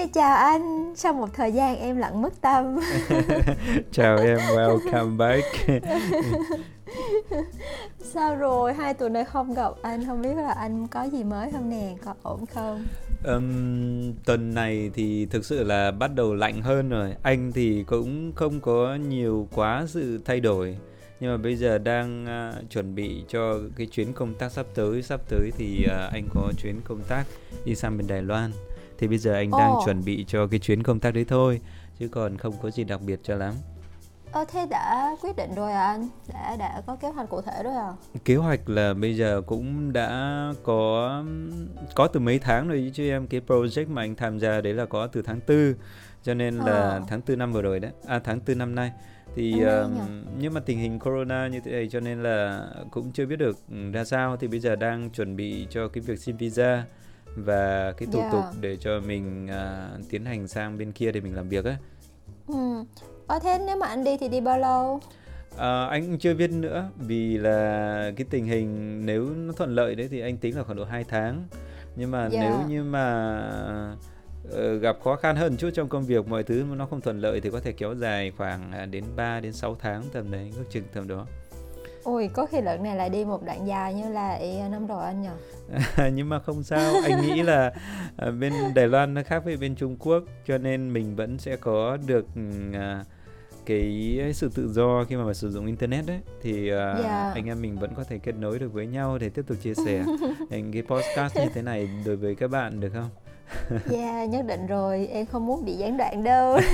Hi, chào anh. Sau một thời gian em lặng mất tâm. chào em, welcome back. Sao rồi? Hai tuần nay không gặp anh, không biết là anh có gì mới không nè, có ổn không? Um, tuần này thì thực sự là bắt đầu lạnh hơn rồi. Anh thì cũng không có nhiều quá sự thay đổi nhưng mà bây giờ đang uh, chuẩn bị cho cái chuyến công tác sắp tới sắp tới thì uh, anh có chuyến công tác đi sang bên Đài Loan thì bây giờ anh đang oh. chuẩn bị cho cái chuyến công tác đấy thôi chứ còn không có gì đặc biệt cho lắm Ờ thế đã quyết định rồi à anh? Đã đã có kế hoạch cụ thể rồi à? Kế hoạch là bây giờ cũng đã có có từ mấy tháng rồi chứ em cái project mà anh tham gia đấy là có từ tháng 4 cho nên là ờ. tháng 4 năm vừa rồi đấy. À tháng 4 năm nay thì uh, nhưng mà tình hình corona như thế này cho nên là cũng chưa biết được ra sao thì bây giờ đang chuẩn bị cho cái việc xin visa và cái thủ yeah. tục để cho mình uh, tiến hành sang bên kia để mình làm việc á. Ừ. Ờ thế nếu mà anh đi thì đi bao lâu? À, anh cũng chưa biết nữa vì là cái tình hình nếu nó thuận lợi đấy thì anh tính là khoảng độ 2 tháng nhưng mà yeah. nếu như mà uh, gặp khó khăn hơn chút trong công việc mọi thứ mà nó không thuận lợi thì có thể kéo dài khoảng à, đến 3 đến 6 tháng tầm đấy ước chừng tầm đó Ôi, có khi lần này lại đi một đoạn dài như là năm rồi anh nhỉ? Nhưng mà không sao, anh nghĩ là à, bên Đài Loan nó khác với bên Trung Quốc cho nên mình vẫn sẽ có được uh, cái sự tự do khi mà sử dụng internet đấy thì uh, yeah. Dạ. anh em mình vẫn có thể kết nối được với nhau để tiếp tục chia sẻ những cái podcast như thế này đối với các bạn được không? Yeah, nhất định rồi, em không muốn bị gián đoạn đâu.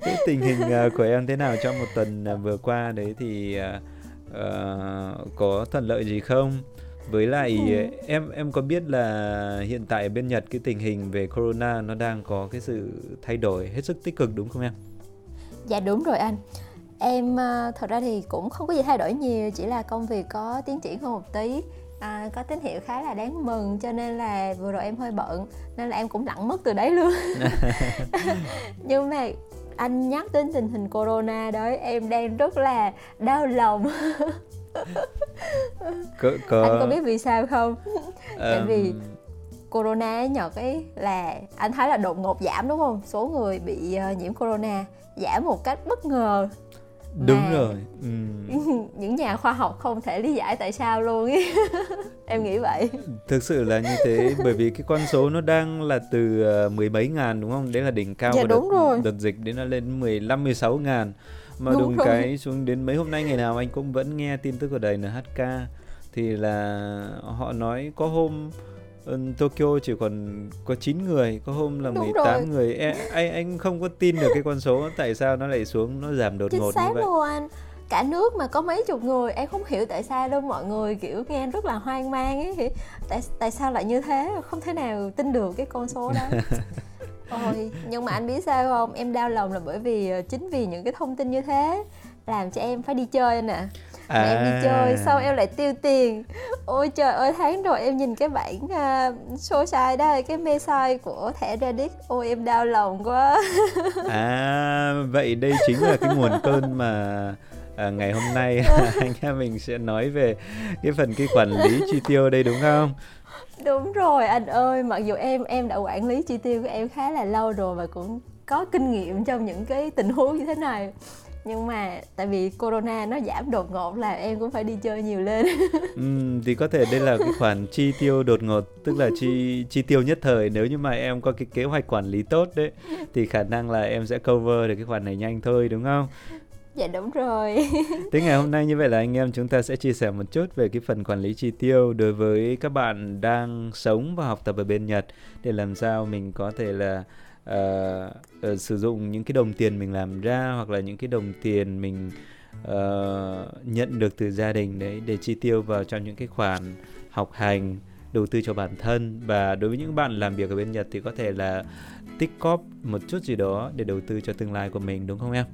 cái tình hình uh, của em thế nào trong một tuần uh, vừa qua đấy thì uh, uh, có thuận lợi gì không? Với lại ừ. em em có biết là hiện tại ở bên Nhật cái tình hình về corona nó đang có cái sự thay đổi hết sức tích cực đúng không em? Dạ đúng rồi anh. Em thật ra thì cũng không có gì thay đổi nhiều, chỉ là công việc có tiến triển hơn một tí à, có tín hiệu khá là đáng mừng cho nên là vừa rồi em hơi bận nên là em cũng lặng mất từ đấy luôn nhưng mà anh nhắc đến tình hình corona đó em đang rất là đau lòng. Có, có... anh có biết vì sao không? Um... tại vì corona nhật ấy là anh thấy là đột ngột giảm đúng không? Số người bị uh, nhiễm corona giảm một cách bất ngờ đúng rồi. Ừ. những nhà khoa học không thể lý giải tại sao luôn. Ấy em nghĩ vậy. Thực sự là như thế bởi vì cái con số nó đang là từ uh, mười mấy ngàn đúng không? Đấy là đỉnh cao dạ, của đợt, rồi. đợt dịch đến nó lên 15 16 ngàn. Mà đúng đùng rồi. cái xuống đến mấy hôm nay ngày nào anh cũng vẫn nghe tin tức ở đài NHK thì là họ nói có hôm Tokyo chỉ còn có 9 người, có hôm là Đúng 18 rồi. người. E, anh anh không có tin được cái con số tại sao nó lại xuống nó giảm đột ngột như vậy. luôn anh. Cả nước mà có mấy chục người, em không hiểu tại sao đâu mọi người kiểu nghe rất là hoang mang ấy. Tại tại sao lại như thế? Không thể nào tin được cái con số đó. Ôi, nhưng mà anh biết sao không? Em đau lòng là bởi vì ờ, chính vì những cái thông tin như thế làm cho em phải đi chơi nè à. em đi chơi sau em lại tiêu tiền. Ôi trời ơi tháng rồi em nhìn cái bảng uh, số sai đó cái mê sai của thẻ Reddit. Ôi em đau lòng quá. À vậy đây chính là cái nguồn cơn mà à, ngày hôm nay anh em mình sẽ nói về cái phần cái quản lý chi tiêu đây đúng không? Đúng rồi anh ơi mặc dù em em đã quản lý chi tiêu của em khá là lâu rồi và cũng có kinh nghiệm trong những cái tình huống như thế này nhưng mà tại vì corona nó giảm đột ngột là em cũng phải đi chơi nhiều lên. Ừ, thì có thể đây là cái khoản chi tiêu đột ngột tức là chi chi tiêu nhất thời. Nếu như mà em có cái kế hoạch quản lý tốt đấy thì khả năng là em sẽ cover được cái khoản này nhanh thôi đúng không? Dạ đúng rồi. Thế ngày hôm nay như vậy là anh em chúng ta sẽ chia sẻ một chút về cái phần quản lý chi tiêu đối với các bạn đang sống và học tập ở bên Nhật để làm sao mình có thể là uh, uh, sử dụng những cái đồng tiền mình làm ra hoặc là những cái đồng tiền mình uh, nhận được từ gia đình đấy để chi tiêu vào trong những cái khoản học hành đầu tư cho bản thân và đối với những bạn làm việc ở bên Nhật thì có thể là tích cóp một chút gì đó để đầu tư cho tương lai của mình đúng không em?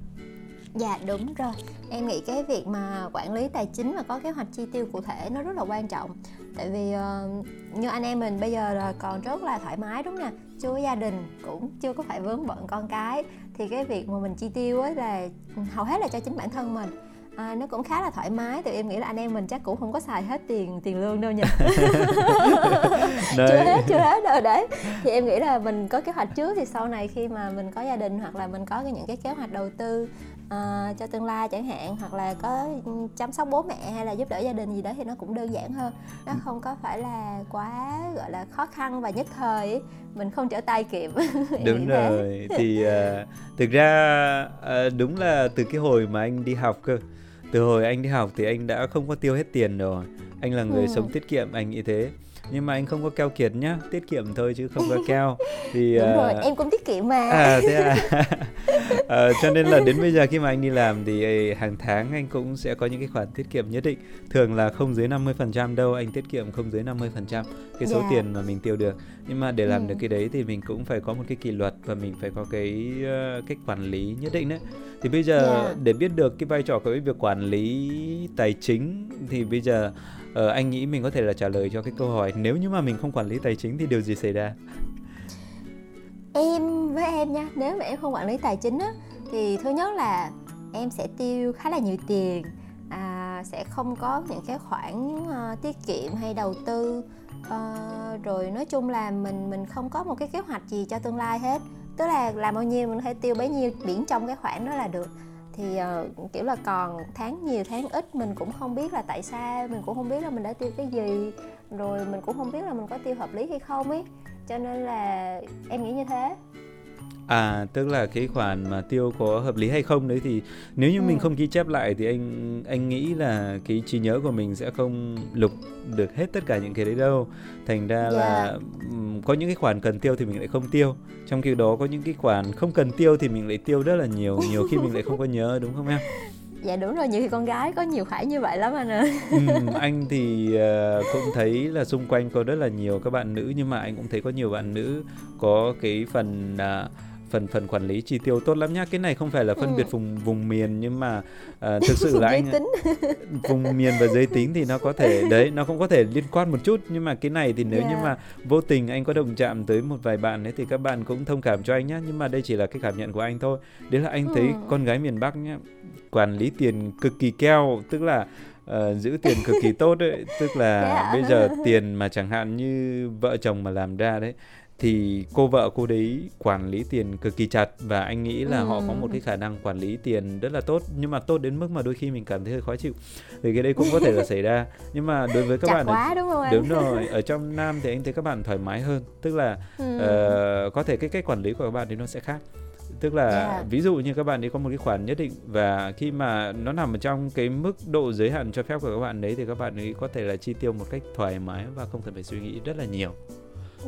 Dạ đúng rồi. Em nghĩ cái việc mà quản lý tài chính và có kế hoạch chi tiêu cụ thể nó rất là quan trọng. Tại vì uh, như anh em mình bây giờ là còn rất là thoải mái đúng nè? Chưa có gia đình cũng chưa có phải vướng bận con cái. Thì cái việc mà mình chi tiêu ấy là hầu hết là cho chính bản thân mình. À, nó cũng khá là thoải mái. Thì em nghĩ là anh em mình chắc cũng không có xài hết tiền tiền lương đâu nhỉ? Chưa hết chưa hết đâu đấy. Thì em nghĩ là mình có kế hoạch trước thì sau này khi mà mình có gia đình hoặc là mình có những cái kế hoạch đầu tư uh, cho tương lai chẳng hạn hoặc là có chăm sóc bố mẹ hay là giúp đỡ gia đình gì đó thì nó cũng đơn giản hơn. Nó ừ. không có phải là quá gọi là khó khăn và nhất thời mình không trở tay kịp đúng rồi. Thì uh, thực ra uh, đúng là từ cái hồi mà anh đi học cơ. Từ hồi anh đi học thì anh đã không có tiêu hết tiền rồi. Anh là người ừ. sống tiết kiệm anh nghĩ thế nhưng mà anh không có keo kiệt nhá tiết kiệm thôi chứ không có keo thì đúng uh, rồi em cũng tiết kiệm mà à thế à uh, cho nên là đến bây giờ khi mà anh đi làm thì hàng tháng anh cũng sẽ có những cái khoản tiết kiệm nhất định thường là không dưới 50% đâu anh tiết kiệm không dưới 50% cái số yeah. Dạ. tiền mà mình tiêu được nhưng mà để làm ừ. được cái đấy thì mình cũng phải có một cái kỷ luật và mình phải có cái uh, cách quản lý nhất định đấy thì bây giờ yeah. Dạ. để biết được cái vai trò của cái việc quản lý tài chính thì bây giờ ờ, anh nghĩ mình có thể là trả lời cho cái câu hỏi nếu như mà mình không quản lý tài chính thì điều gì xảy ra? Em với em nha nếu mà em không quản lý tài chính á thì thứ nhất là em sẽ tiêu khá là nhiều tiền. À, sẽ không có những cái khoản uh, tiết kiệm hay đầu tư. Uh, rồi nói chung là mình mình không có một cái kế hoạch gì cho tương lai hết. Tức là làm bao nhiêu mình phải tiêu bấy nhiêu biển trong cái khoản đó là được thì uh, kiểu là còn tháng nhiều tháng ít mình cũng không biết là tại sao mình cũng không biết là mình đã tiêu cái gì rồi mình cũng không biết là mình có tiêu hợp lý hay không ấy. Cho nên là em nghĩ như thế. À tức là cái khoản mà tiêu có hợp lý hay không đấy thì nếu như ừ. mình không ghi chép lại thì anh anh nghĩ là cái trí nhớ của mình sẽ không lục được hết tất cả những cái đấy đâu. Thành ra yeah. là um, có những cái khoản cần tiêu thì mình lại không tiêu. Trong khi đó có những cái khoản không cần tiêu thì mình lại tiêu rất là nhiều, nhiều khi mình lại không có nhớ đúng không em? dạ đúng rồi nhiều khi con gái có nhiều khoản như vậy lắm anh ơi ừ, anh thì uh, cũng thấy là xung quanh có rất là nhiều các bạn nữ nhưng mà anh cũng thấy có nhiều bạn nữ có cái phần uh, phần phần quản lý chi tiêu tốt lắm nhá cái này không phải là phân ừ. biệt vùng vùng miền nhưng mà uh, thực sự là anh vùng miền và giới tính thì nó có thể đấy nó cũng có thể liên quan một chút nhưng mà cái này thì nếu yeah. như mà vô tình anh có đồng chạm tới một vài bạn ấy thì các bạn cũng thông cảm cho anh nhá nhưng mà đây chỉ là cái cảm nhận của anh thôi đấy là anh ừ. thấy con gái miền Bắc nhá quản lý tiền cực kỳ keo tức là uh, giữ tiền cực kỳ tốt đấy tức là yeah. bây giờ tiền mà chẳng hạn như vợ chồng mà làm ra đấy thì cô vợ cô đấy quản lý tiền cực kỳ chặt và anh nghĩ là ừ. họ có một cái khả năng quản lý tiền rất là tốt. Nhưng mà tốt đến mức mà đôi khi mình cảm thấy hơi khó chịu. Thì cái đấy cũng có thể là xảy ra. Nhưng mà đối với các chặt bạn quá, ở, đúng không đúng rồi ở trong nam thì anh thấy các bạn thoải mái hơn. Tức là ừ. uh, có thể cái cách quản lý của các bạn thì nó sẽ khác. Tức là yeah. ví dụ như các bạn ấy có một cái khoản nhất định và khi mà nó nằm ở trong cái mức độ giới hạn cho phép của các bạn đấy thì các bạn ấy có thể là chi tiêu một cách thoải mái và không cần phải suy nghĩ rất là nhiều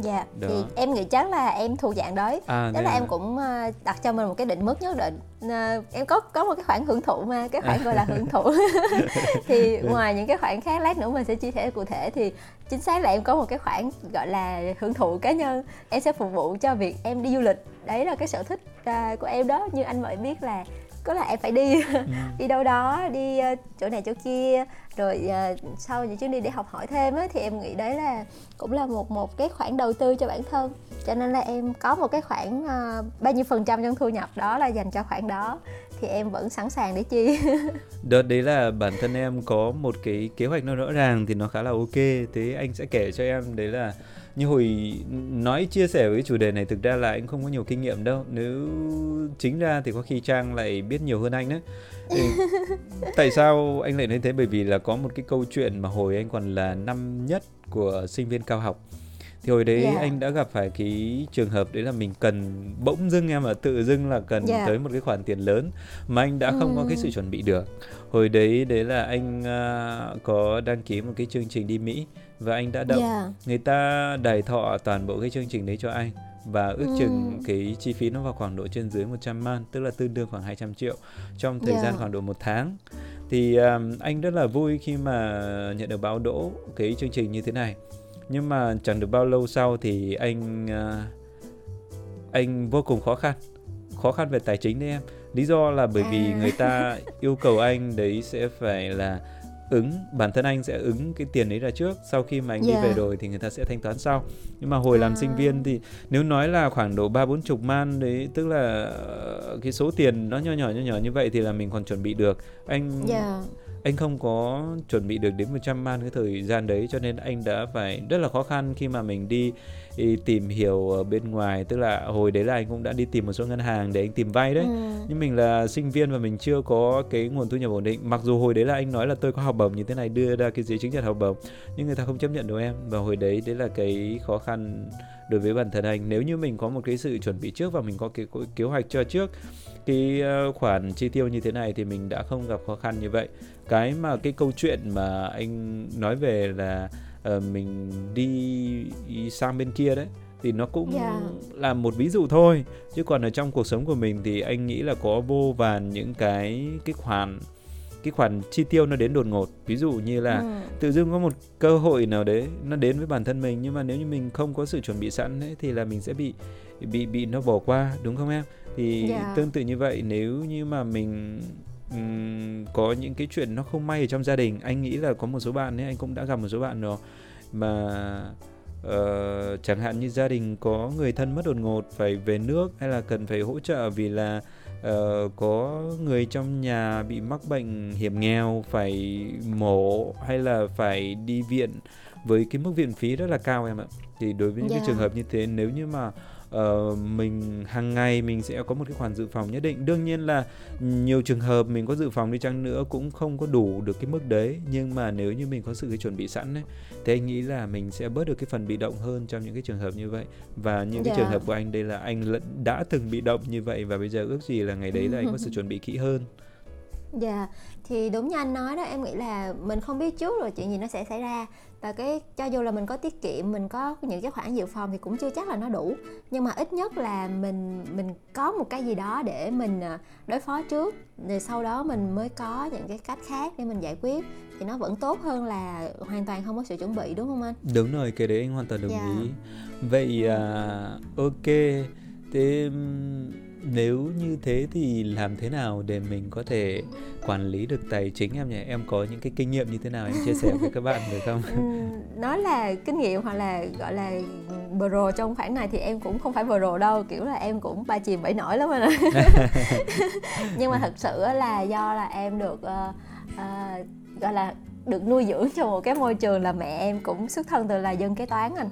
dạ Đó. thì em nghĩ chắc là em thuộc dạng đấy. À, tức là à. em cũng ờ, đặt cho mình một cái định mức nhất định. Ờ, em có có một cái khoản hưởng thụ mà cái khoản gọi là hưởng thụ. Thì ngoài những cái khoản khác lát nữa mình sẽ chia sẻ cụ thể thì chính xác là em có một cái khoản gọi là hưởng thụ cá nhân. Em sẽ phục vụ cho việc em đi du lịch. Đấy là cái sở thích của em đó. Như anh mọi biết là có là em phải đi ừ. đi đâu đó đi uh, chỗ này chỗ kia rồi uh, sau những chuyến đi để học hỏi thêm á thì em nghĩ đấy là cũng là một một cái khoản đầu tư cho bản thân. Cho nên là em có một cái khoản uh, bao nhiêu phần trăm trong thu nhập đó là dành cho khoản đó. Thì em vẫn sẵn sàng để chi. Đợt đấy là bản thân em có một cái kế hoạch nó rõ ràng thì nó khá là ok. Thế anh sẽ kể cho em đấy là như hồi nói chia sẻ với chủ đề này thực ra là anh không có nhiều kinh nghiệm đâu. Nếu chính ra thì có khi trang lại biết nhiều hơn anh đấy thì, tại sao anh lại nói thế bởi vì là có một cái câu chuyện mà hồi anh còn là năm nhất của sinh viên cao học thì hồi đấy yeah. Dạ. anh đã gặp phải cái trường hợp đấy là mình cần bỗng dưng em mà tự dưng là cần yeah. Dạ. tới một cái khoản tiền lớn mà anh đã không có cái sự chuẩn bị được hồi đấy đấy là anh uh, có đăng ký một cái chương trình đi Mỹ và anh đã đậu yeah. Dạ. người ta đài thọ toàn bộ cái chương trình đấy cho anh và ước chừng ừ. cái chi phí nó vào khoảng độ trên dưới 100 man tức là tương đương khoảng 200 triệu trong thời yeah. gian khoảng độ một tháng thì um, anh rất là vui khi mà nhận được báo đỗ cái chương trình như thế này nhưng mà chẳng được bao lâu sau thì anh uh, anh vô cùng khó khăn khó khăn về tài chính đấy em lý do là bởi vì à. người ta yêu cầu anh đấy sẽ phải là ứng bản thân anh sẽ ứng cái tiền đấy ra trước sau khi mà anh yeah. đi về rồi thì người ta sẽ thanh toán sau nhưng mà hồi à. làm sinh viên thì nếu nói là khoảng độ ba bốn chục man đấy tức là ờ, cái số tiền nó nhỏ nhỏ nhỏ nhỏ như vậy thì là mình còn chuẩn bị được anh yeah anh không có chuẩn bị được đến 100 man cái thời gian đấy cho nên anh đã phải rất là khó khăn khi mà mình đi, đi tìm hiểu ở bên ngoài. Tức là hồi đấy là anh cũng đã đi tìm một số ngân hàng để anh tìm vay đấy. Ừ. nhưng mình là sinh viên và mình chưa có cái nguồn thu nhập ổn định. Mặc dù hồi đấy là anh nói là tôi có học bổng như thế này đưa ra cái giấy chứng nhận học bổng nhưng người ta không chấp nhận được em. Và hồi đấy đấy là cái khó khăn đối với bản thân anh. Nếu như mình có một cái sự chuẩn bị trước và mình có cái kế hoạch cho trước cái ờ, khoản chi tiêu như thế này thì mình đã không gặp khó khăn như vậy cái mà cái câu chuyện mà anh nói về là uh, mình đi sang bên kia đấy thì nó cũng yeah. Dạ. là một ví dụ thôi chứ còn ở trong cuộc sống của mình thì anh nghĩ là có vô vàn những cái cái khoản cái khoản chi tiêu nó đến đột ngột ví dụ như là ừ. tự dưng có một cơ hội nào đấy nó đến với bản thân mình nhưng mà nếu như mình không có sự chuẩn bị sẵn ấy, thì là mình sẽ bị bị bị nó bỏ qua đúng không em thì yeah. Dạ. tương tự như vậy nếu như mà mình um, có những cái chuyện nó không may ở trong gia đình anh nghĩ là có một số bạn ấy anh cũng đã gặp một số bạn rồi mà uh, chẳng hạn như gia đình có người thân mất đột ngột phải về nước hay là cần phải hỗ trợ vì là uh, có người trong nhà bị mắc bệnh hiểm nghèo phải mổ hay là phải đi viện với cái mức viện phí rất là cao em ạ thì đối với những yeah. cái dạ. trường hợp như thế nếu như mà uh, mình hàng ngày mình sẽ có một cái khoản dự phòng nhất định đương nhiên là nhiều trường hợp mình có dự phòng đi chăng nữa cũng không có đủ được cái mức đấy nhưng mà nếu như mình có sự cái chuẩn bị sẵn ấy thì anh nghĩ là mình sẽ bớt được cái phần bị động hơn trong những cái trường hợp như vậy và những cái yeah. trường hợp của anh đây là anh đã từng bị động như vậy và bây giờ ước gì là ngày đấy là anh có sự chuẩn bị kỹ hơn Dạ, yeah. Thì đúng như anh nói đó, em nghĩ là mình không biết trước rồi chuyện gì nó sẽ xảy ra. Và cái cho dù là mình có tiết kiệm mình có những cái khoản dự phòng thì cũng chưa chắc là nó đủ. Nhưng mà ít nhất là mình mình có một cái gì đó để mình à, đối phó trước. Rồi sau đó mình mới có những cái cách khác để mình giải quyết. Thì nó vẫn tốt hơn là hoàn toàn không có sự chuẩn bị đúng không anh? Đúng rồi cái đấy anh hoàn toàn đồng yeah. Dạ. ý. Vậy à, ok. Thế nếu như thế thì làm thế nào để mình có thể quản lý được tài chính em nhỉ? Em có những cái kinh nghiệm như thế nào? Em chia sẻ với các bạn được không? Ừ, nói là kinh nghiệm hoặc là gọi là pro trong khoản này thì em cũng không phải pro đâu kiểu là em cũng ba chìm bảy nổi lắm rồi nhưng mà thật sự là do là em được uh, uh, gọi là được nuôi dưỡng trong một cái môi trường là mẹ em cũng xuất thân từ là dân kế toán anh.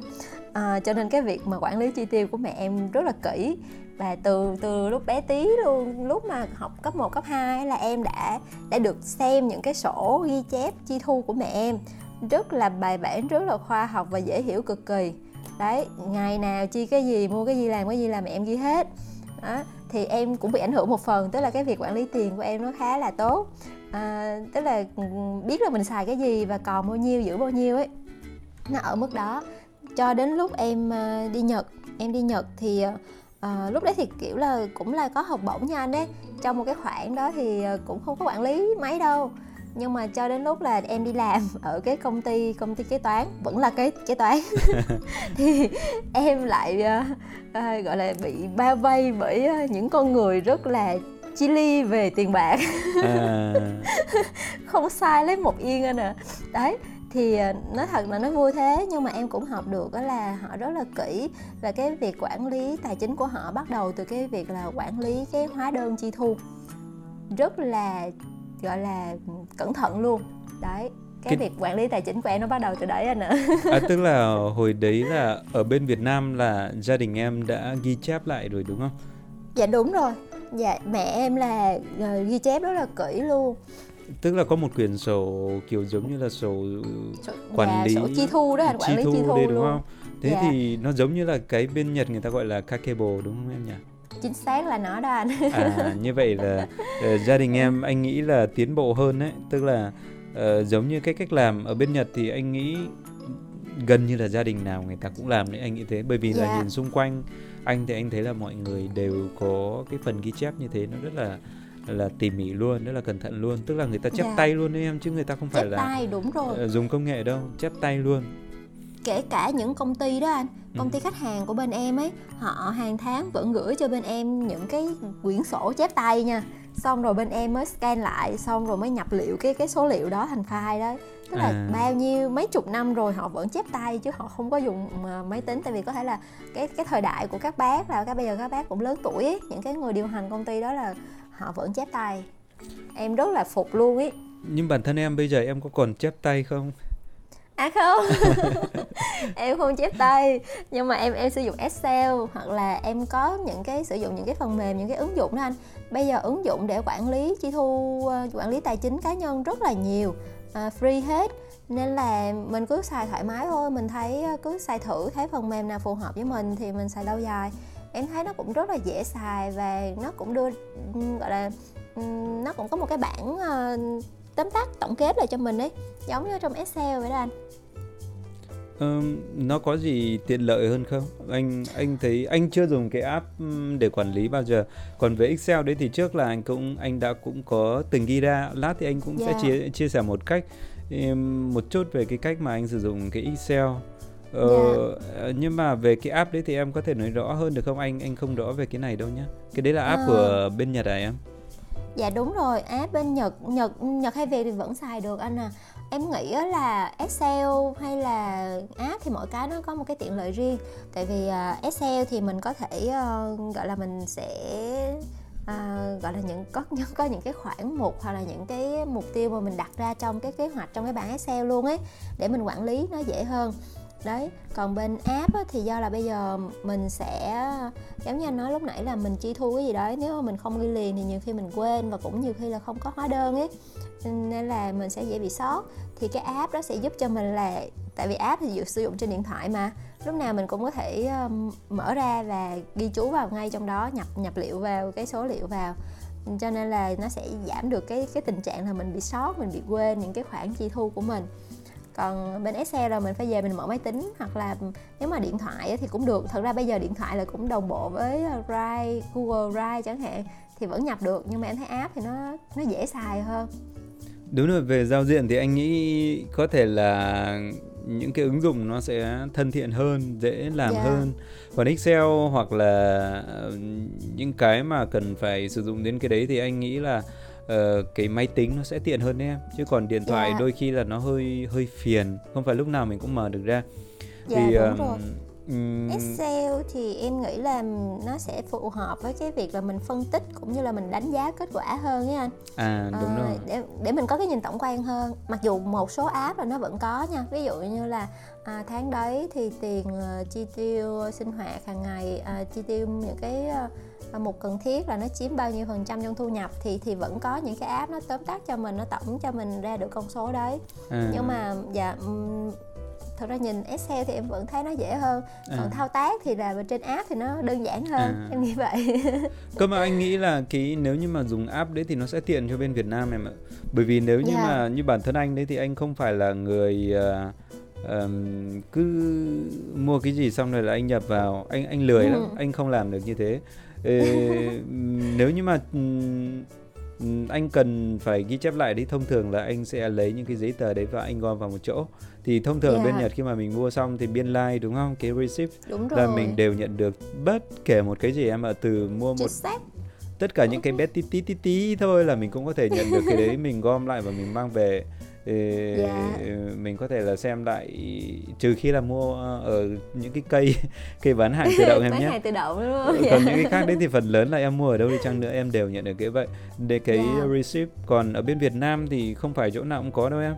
À, cho nên cái việc mà quản lý chi tiêu của mẹ em rất là kỹ và từ từ lúc bé tí luôn lúc mà học cấp 1, cấp 2 là em đã đã được xem những cái sổ ghi chép chi thu của mẹ em. Rất là bài bản rất là khoa học và dễ hiểu cực kỳ. Đấy ngày nào chi cái gì mua cái gì làm cái gì làm mẹ em ghi hết. Đó thì em cũng bị ảnh hưởng một phần tức là cái việc quản lý tiền của em nó khá là tốt. À, tức là ừ, biết là mình xài cái gì và còn bao nhiêu giữ bao nhiêu ấy. Nó ở mức đó. Cho đến lúc em ờ, đi nhật em đi nhật thì ờ, uh, lúc đấy thì kiểu là cũng là có học bổng nha anh ấy trong một cái khoản đó thì cũng không có quản lý mấy đâu. Nhưng mà cho đến lúc là em đi làm ở cái công ty công ty kế toán vẫn là cái kế toán. Thì em lại uh, uh, gọi là bị bao vây bởi uh, những con người rất là chi ly về tiền bạc. À. không sai lấy một yên anh à đấy thì nói thật là nó vui thế nhưng mà em cũng học được đó là họ rất là kỹ và cái việc quản lý tài chính của họ bắt đầu từ cái việc là quản lý cái hóa đơn chi thu. Rất là gọi là cẩn thận luôn. Đấy cái, cái việc quản lý tài chính của em nó bắt đầu từ đấy anh ạ. À, tức là hồi đấy là ở bên Việt Nam là gia đình em đã ghi chép lại rồi đúng không? Dạ đúng rồi. Dạ mẹ em là uh, ghi chép rất là kỹ luôn tức là có một quyển sổ kiểu giống như là sổ, sổ quản lý sổ chi thu đó quản lý chi thu đây đúng luôn. không thế dạ. thì nó giống như là cái bên Nhật người ta gọi là kakebo đúng không em nhỉ chính xác là nó đó anh à như vậy là uh, gia đình em anh nghĩ là tiến bộ hơn đấy tức là uh, giống như cái cách làm ở bên Nhật thì anh nghĩ gần như là gia đình nào người ta cũng làm đấy anh nghĩ thế bởi vì yeah. là dạ. nhìn xung quanh anh thì anh thấy là mọi người đều có cái phần ghi chép như thế nó rất là là tỉ mỉ luôn rất là cẩn thận luôn tức là người ta chép. Dạ. tay luôn đấy em chứ người ta không phải chép là tay đúng rồi dùng công nghệ đâu chép tay luôn kể cả những công ty đó anh công ty ừ. khách hàng của bên em ấy họ hàng tháng vẫn gửi cho bên em những cái quyển sổ chép tay nha xong rồi bên em mới scan lại xong rồi mới nhập liệu cái cái số liệu đó thành file đấy tức là à. bao nhiêu mấy chục năm rồi họ vẫn chép tay chứ họ không có dùng ờ, máy tính tại vì có thể là cái cái thời đại của các bác là các bây giờ các bác cũng lớn tuổi ấy, những cái người điều hành công ty đó là họ vẫn chép tay. Em rất là phục luôn ấy nhưng bản thân em bây giờ em có còn chép tay không? À không. Em không chép tay. Nhưng mà em em sử dụng excel hoặc là em có những cái sử dụng những cái phần mềm những cái ứng dụng đó anh. Bây giờ ứng dụng để quản lý chi thu ờ, quản lý tài chính cá nhân rất là nhiều uh, free hết. Nên là mình cứ xài thoải mái thôi. Mình thấy ờ, cứ xài thử thấy phần mềm nào phù hợp với mình thì mình xài lâu dài em thấy nó cũng rất là dễ xài và nó cũng đưa gọi là nó cũng có một cái bảng uh, tóm tắt tổng kết lại cho mình ấy giống như trong Excel vậy đó anh Um, nó có gì tiện lợi hơn không? Anh anh thấy anh chưa dùng cái app để quản lý bao giờ. Còn với Excel đấy thì trước là anh cũng anh đã cũng có từng ghi ra. Lát thì anh cũng yeah. sẽ chia chia sẻ một cách một chút về cái cách mà anh sử dụng cái Excel. Ờ, yeah. nhưng mà về cái app đấy thì em có thể nói rõ hơn được không anh? Anh không rõ về cái này đâu nhá. Cái đấy là app à. của bên Nhật à em? Dạ đúng rồi, app bên Nhật, Nhật Nhật hay Việt thì vẫn xài được anh à em nghĩ là Excel hay là app thì mỗi cái nó có một cái tiện lợi riêng tại vì uh, Excel thì mình có thể uh, gọi là mình sẽ uh, gọi là những có có những cái khoản mục hoặc là những cái mục tiêu mà mình đặt ra trong cái kế hoạch trong cái bảng Excel luôn ấy để mình quản lý nó dễ hơn đấy còn bên app á, thì do là bây giờ mình sẽ giống như anh nói lúc nãy là mình chi thu cái gì đấy nếu mà mình không ghi liền thì nhiều khi mình quên và cũng nhiều khi là không có hóa đơn ấy. Nên là mình sẽ dễ bị sót. Thì cái app đó sẽ giúp cho mình là tại vì app thì sử dụng trên điện thoại mà lúc nào mình cũng có thể mở ra và ghi chú vào ngay trong đó nhập nhập liệu vào cái số liệu vào. Cho nên là nó sẽ giảm được cái cái tình trạng là mình bị sót mình bị quên những cái khoản chi thu của mình còn bên Excel là mình phải về mình mở máy tính hoặc là nếu mà điện thoại thì cũng được. Thật ra bây giờ điện thoại là cũng đồng bộ với Drive Google Drive chẳng hạn thì vẫn nhập được nhưng mà em thấy app thì nó nó dễ xài hơn. Đúng rồi về giao diện thì anh nghĩ có thể là những cái ứng dụng nó sẽ thân thiện hơn dễ làm yeah. hơn. Còn excel hoặc là ờ, những cái mà cần phải sử dụng đến cái đấy thì anh nghĩ là uh, cái máy tính nó sẽ tiện hơn em chứ còn điện thoại yeah. đôi khi là nó hơi hơi phiền không phải lúc nào mình cũng mở được ra dạ, thì đúng um, rồi Excel thì em nghĩ là nó sẽ phù hợp với cái việc là mình phân tích cũng như là mình đánh giá kết quả hơn ấy anh. À đúng à, rồi. Để để mình có cái nhìn tổng quan hơn. Mặc dù một số app là nó vẫn có nha. Ví dụ như là à, tháng đấy thì tiền uh, chi tiêu sinh hoạt hàng ngày, uh, chi tiêu những cái uh, mục cần thiết là nó chiếm bao nhiêu phần trăm trong thu nhập thì thì vẫn có những cái app nó tóm tắt cho mình nó tổng cho mình ra được con số đấy. À. Nhưng mà dạ thật ra nhìn Excel thì em vẫn thấy nó dễ hơn còn à. thao tác thì là trên app thì nó đơn giản hơn à. em nghĩ vậy cơ mà anh nghĩ là cái nếu như mà dùng app đấy thì nó sẽ tiện cho bên Việt Nam em ạ bởi vì nếu như yeah. Dạ. mà như bản thân anh đấy thì anh không phải là người uh, um, cứ mua cái gì xong rồi là anh nhập vào anh anh lười ừ. lắm anh không làm được như thế nếu như mà anh cần phải ghi chép lại đi thông thường là anh sẽ lấy những cái giấy tờ đấy và anh gom vào một chỗ. Thì thông thường yeah. bên Nhật khi mà mình mua xong thì biên lai like, đúng không? Cái receipt đúng rồi. là mình đều nhận được bất kể một cái gì em ạ từ mua một tất cả những cái bé tí tí tí tí thôi là mình cũng có thể nhận được cái đấy mình gom lại và mình mang về yeah. Dạ. mình có thể là xem lại trừ khi là mua ở những cái cây cây bán hàng tự động em nhé hàng tự động đúng không? còn những cái khác đấy thì phần lớn là em mua ở đâu đi chăng nữa em đều nhận được cái vậy để cái yeah. Dạ. receipt còn ở bên Việt Nam thì không phải chỗ nào cũng có đâu em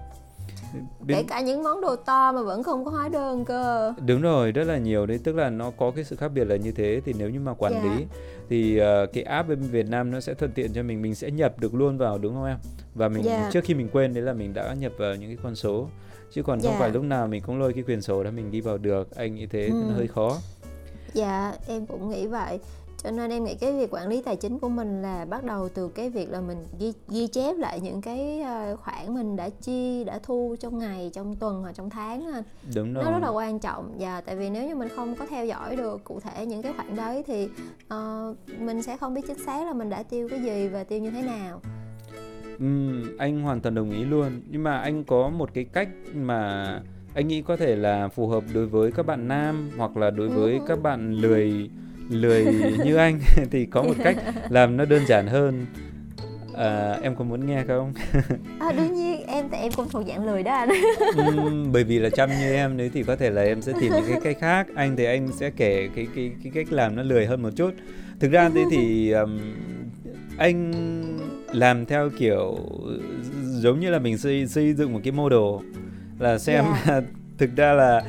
Kể cả những món đồ to mà vẫn không có hóa đơn cơ đúng rồi rất là nhiều đấy tức là nó có cái sự khác biệt là như thế thì nếu như mà quản yeah. Dạ. lý thì uh, cái app bên Việt Nam nó sẽ thuận tiện cho mình mình sẽ nhập được luôn vào đúng không em và mình yeah. trước khi mình quên đấy là mình đã nhập vào những cái con số chứ còn không yeah. phải lúc nào mình cũng lôi cái quyền sổ đó mình đi vào được anh nghĩ thế ừ. nó hơi khó dạ em cũng nghĩ vậy cho nên em nghĩ cái việc quản lý tài chính của mình là bắt đầu từ cái việc là mình ghi, ghi chép lại những cái ờ, khoản mình đã chi đã thu trong ngày trong tuần hoặc trong tháng anh đúng rồi nó rất là quan trọng. Và dạ, tại vì nếu như mình không có theo dõi được cụ thể những cái khoản đấy thì uh, mình sẽ không biết chính xác là mình đã tiêu cái gì và tiêu như thế nào. Ừ, anh hoàn toàn đồng ý luôn. Nhưng mà anh có một cái cách mà anh nghĩ có thể là phù hợp đối với các bạn nam hoặc là đối với ừ. các bạn lười lười như anh thì có một cách làm nó đơn giản hơn. À, em có muốn nghe không? À, đương nhiên em tại em cũng thuộc dạng lười đó anh. Uhm, bởi vì là chăm như em đấy thì có thể là em sẽ tìm những cái cách khác. Anh thì anh sẽ kể cái cái cái cách làm nó lười hơn một chút. Thực ra thế thì um, anh làm theo kiểu giống như là mình xây xây dựng một cái model là xem yeah. thực ra là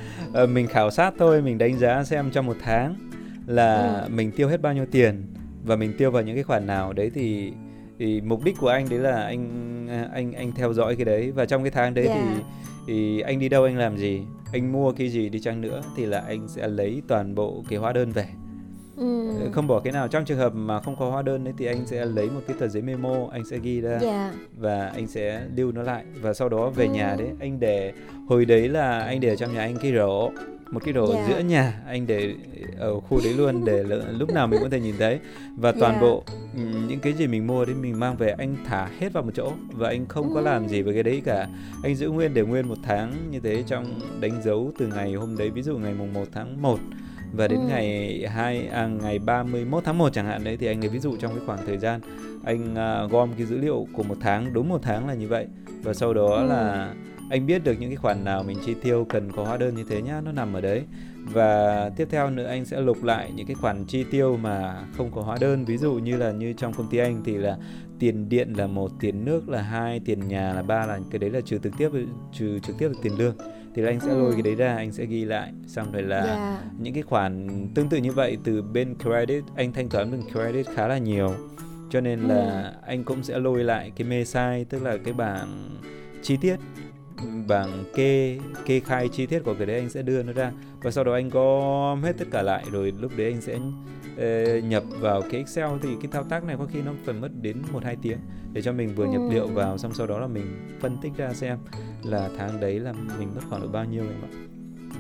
uh, mình khảo sát thôi mình đánh giá xem trong một tháng là ừ. mình tiêu hết bao nhiêu tiền và mình tiêu vào những cái khoản nào đấy thì thì mục đích của anh đấy là anh anh anh theo dõi cái đấy và trong cái tháng đấy yeah. thì thì anh đi đâu anh làm gì anh mua cái gì đi chăng nữa thì là anh sẽ lấy toàn bộ cái hóa đơn về ừ. không bỏ cái nào trong trường hợp mà không có hóa đơn đấy thì anh sẽ lấy một cái tờ giấy memo anh sẽ ghi ra yeah. Và anh sẽ lưu nó lại và sau đó về ừ. nhà đấy anh để hồi đấy là anh để trong nhà anh cái rổ một cái rổ yeah. Dạ. giữa nhà anh để ở khu đấy luôn để lúc nào mình có thể nhìn thấy và toàn yeah. Dạ. bộ những cái gì mình mua đấy mình mang về anh thả hết vào một chỗ và anh không có làm gì với cái đấy cả anh giữ nguyên để nguyên một tháng như thế trong đánh dấu từ ngày hôm đấy ví dụ ngày mùng 1 tháng 1 và đến ừ. ngày hai à, ngày 31 tháng 1 chẳng hạn đấy thì anh ấy ví dụ trong cái khoảng thời gian anh uh, gom cái dữ liệu của một tháng đúng một tháng là như vậy và sau đó ừ. là anh biết được những cái khoản nào mình chi tiêu cần có hóa đơn như thế nhá nó nằm ở đấy và tiếp theo nữa anh sẽ lục lại những cái khoản chi tiêu mà không có hóa đơn ví dụ như là như trong công ty anh thì là tiền điện là một tiền nước là hai tiền nhà là ba là cái đấy là trừ trực tiếp trừ trực tiếp là tiền lương thì anh sẽ ừ. lôi cái đấy ra anh sẽ ghi lại xong rồi là yeah. Dạ. những cái khoản tương tự như vậy từ bên credit anh thanh toán bên credit khá là nhiều cho nên là ừ. anh cũng sẽ lôi lại cái mê sai tức là cái bảng chi tiết bảng kê kê khai chi tiết của cái đấy anh sẽ đưa nó ra. Và sau đó anh gom hết tất cả lại rồi lúc đấy anh sẽ uh, nhập vào cái Excel. Thì cái thao tác này có khi nó phải mất đến một hai tiếng để cho mình vừa nhập liệu ừ. vào xong sau đó là mình phân tích ra xem là tháng đấy là mình mất khoảng độ bao nhiêu em ạ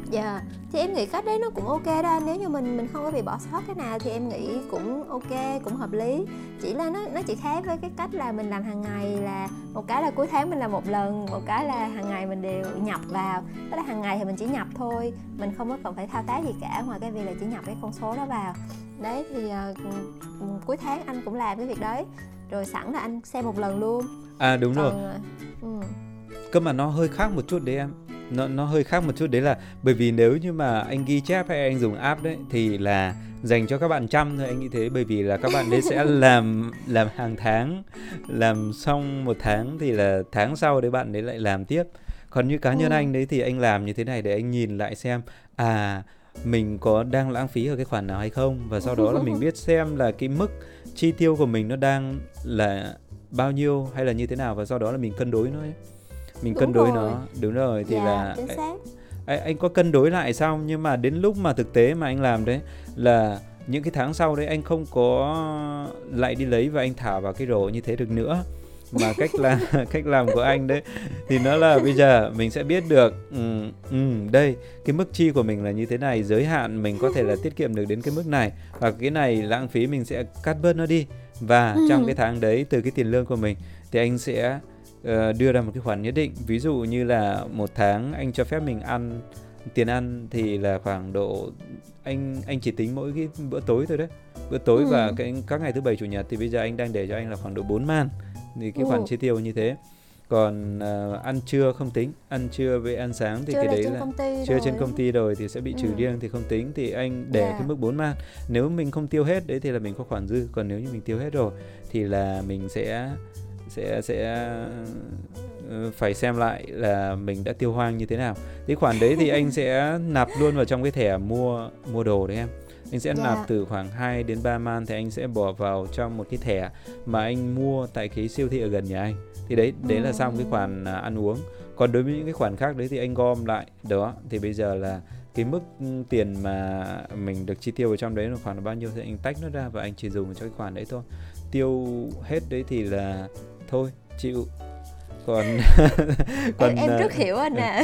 Dạ, yeah. thì em nghĩ cách đấy nó cũng ok đó Nếu như mình mình không có bị bỏ sót cái nào thì em nghĩ cũng ok, cũng hợp lý. Chỉ là nó nó chỉ khác với cái cách là mình làm hàng ngày là Một cái là cuối tháng mình làm một lần, một cái là hàng ngày mình đều nhập vào. Tức là hàng ngày thì mình chỉ nhập thôi Mình không có cần phải thao tác gì cả ngoài cái việc là chỉ nhập cái con số đó vào. Đấy thì uh, cuối tháng anh cũng làm cái việc đấy. Rồi sẵn là anh xem một lần luôn. À đúng Còn, rồi uh, Cơ mà nó hơi khác một chút đấy em nó nó hơi khác một chút. Đấy là bởi vì nếu như mà anh ghi chép hay anh dùng app đấy thì là dành cho các bạn chăm thôi. Anh nghĩ thế bởi vì là các bạn đấy sẽ làm làm hàng tháng làm xong một tháng thì là tháng sau đấy bạn đấy lại làm tiếp. Còn như cá nhân ừ. anh đấy thì anh làm như thế này để anh nhìn lại xem à mình có đang lãng phí ở cái khoản nào hay không? Và sau đó là mình biết xem là cái mức chi tiêu của mình nó đang là bao nhiêu hay là như thế nào. Và sau đó là mình cân đối nó ấy mình đúng cân đối rồi. nó đúng rồi thì dạ, là chính xác. Anh, anh có cân đối lại xong nhưng mà đến lúc mà thực tế mà anh làm đấy là những cái tháng sau đấy anh không có lại đi lấy và anh thả vào cái rổ như thế được nữa mà cách làm cách làm của anh đấy thì nó là bây giờ mình sẽ biết được um, um, đây cái mức chi của mình là như thế này giới hạn mình có thể là tiết kiệm được đến cái mức này và cái này lãng phí mình sẽ cắt bớt nó đi và ừ. trong cái tháng đấy từ cái tiền lương của mình thì anh sẽ uh, đưa ra một cái khoản nhất định. Ví dụ như là một tháng anh cho phép mình ăn tiền ăn thì là khoảng độ anh anh chỉ tính mỗi cái bữa tối thôi đấy. Bữa tối ừ. và cái các ngày thứ bảy chủ nhật thì bây giờ anh đang để cho anh là khoảng độ 4 man. Thì cái ừ. khoản chi tiêu như thế. Còn uh, ăn trưa không tính. Ăn trưa với ăn sáng thì chưa cái đấy là chưa trên công ty rồi thì sẽ bị trừ ừ. riêng thì không tính. Thì anh để yeah. Cái mức 4 man. Nếu mình không tiêu hết đấy thì là mình có khoản dư. Còn nếu như mình tiêu hết rồi thì là mình sẽ sẽ sẽ ờ, phải xem lại là mình đã tiêu hoang như thế nào. Cái khoản đấy thì anh sẽ nạp luôn vào trong cái thẻ mua mua đồ đấy em. Anh sẽ yeah. nạp dạ. từ khoảng 2 đến 3 man thì anh sẽ bỏ vào trong một cái thẻ mà anh mua tại cái siêu thị ở gần nhà anh. Thì đấy đấy là xong cái khoản à, ăn uống. Còn đối với những cái khoản khác đấy thì anh gom lại đó thì bây giờ là cái mức tiền mà mình được chi tiêu ở trong đấy là khoảng là bao nhiêu thì anh tách nó ra và anh chỉ dùng cho cái khoản đấy thôi tiêu hết đấy thì là thôi chịu. Còn còn em, em rất hiểu anh à,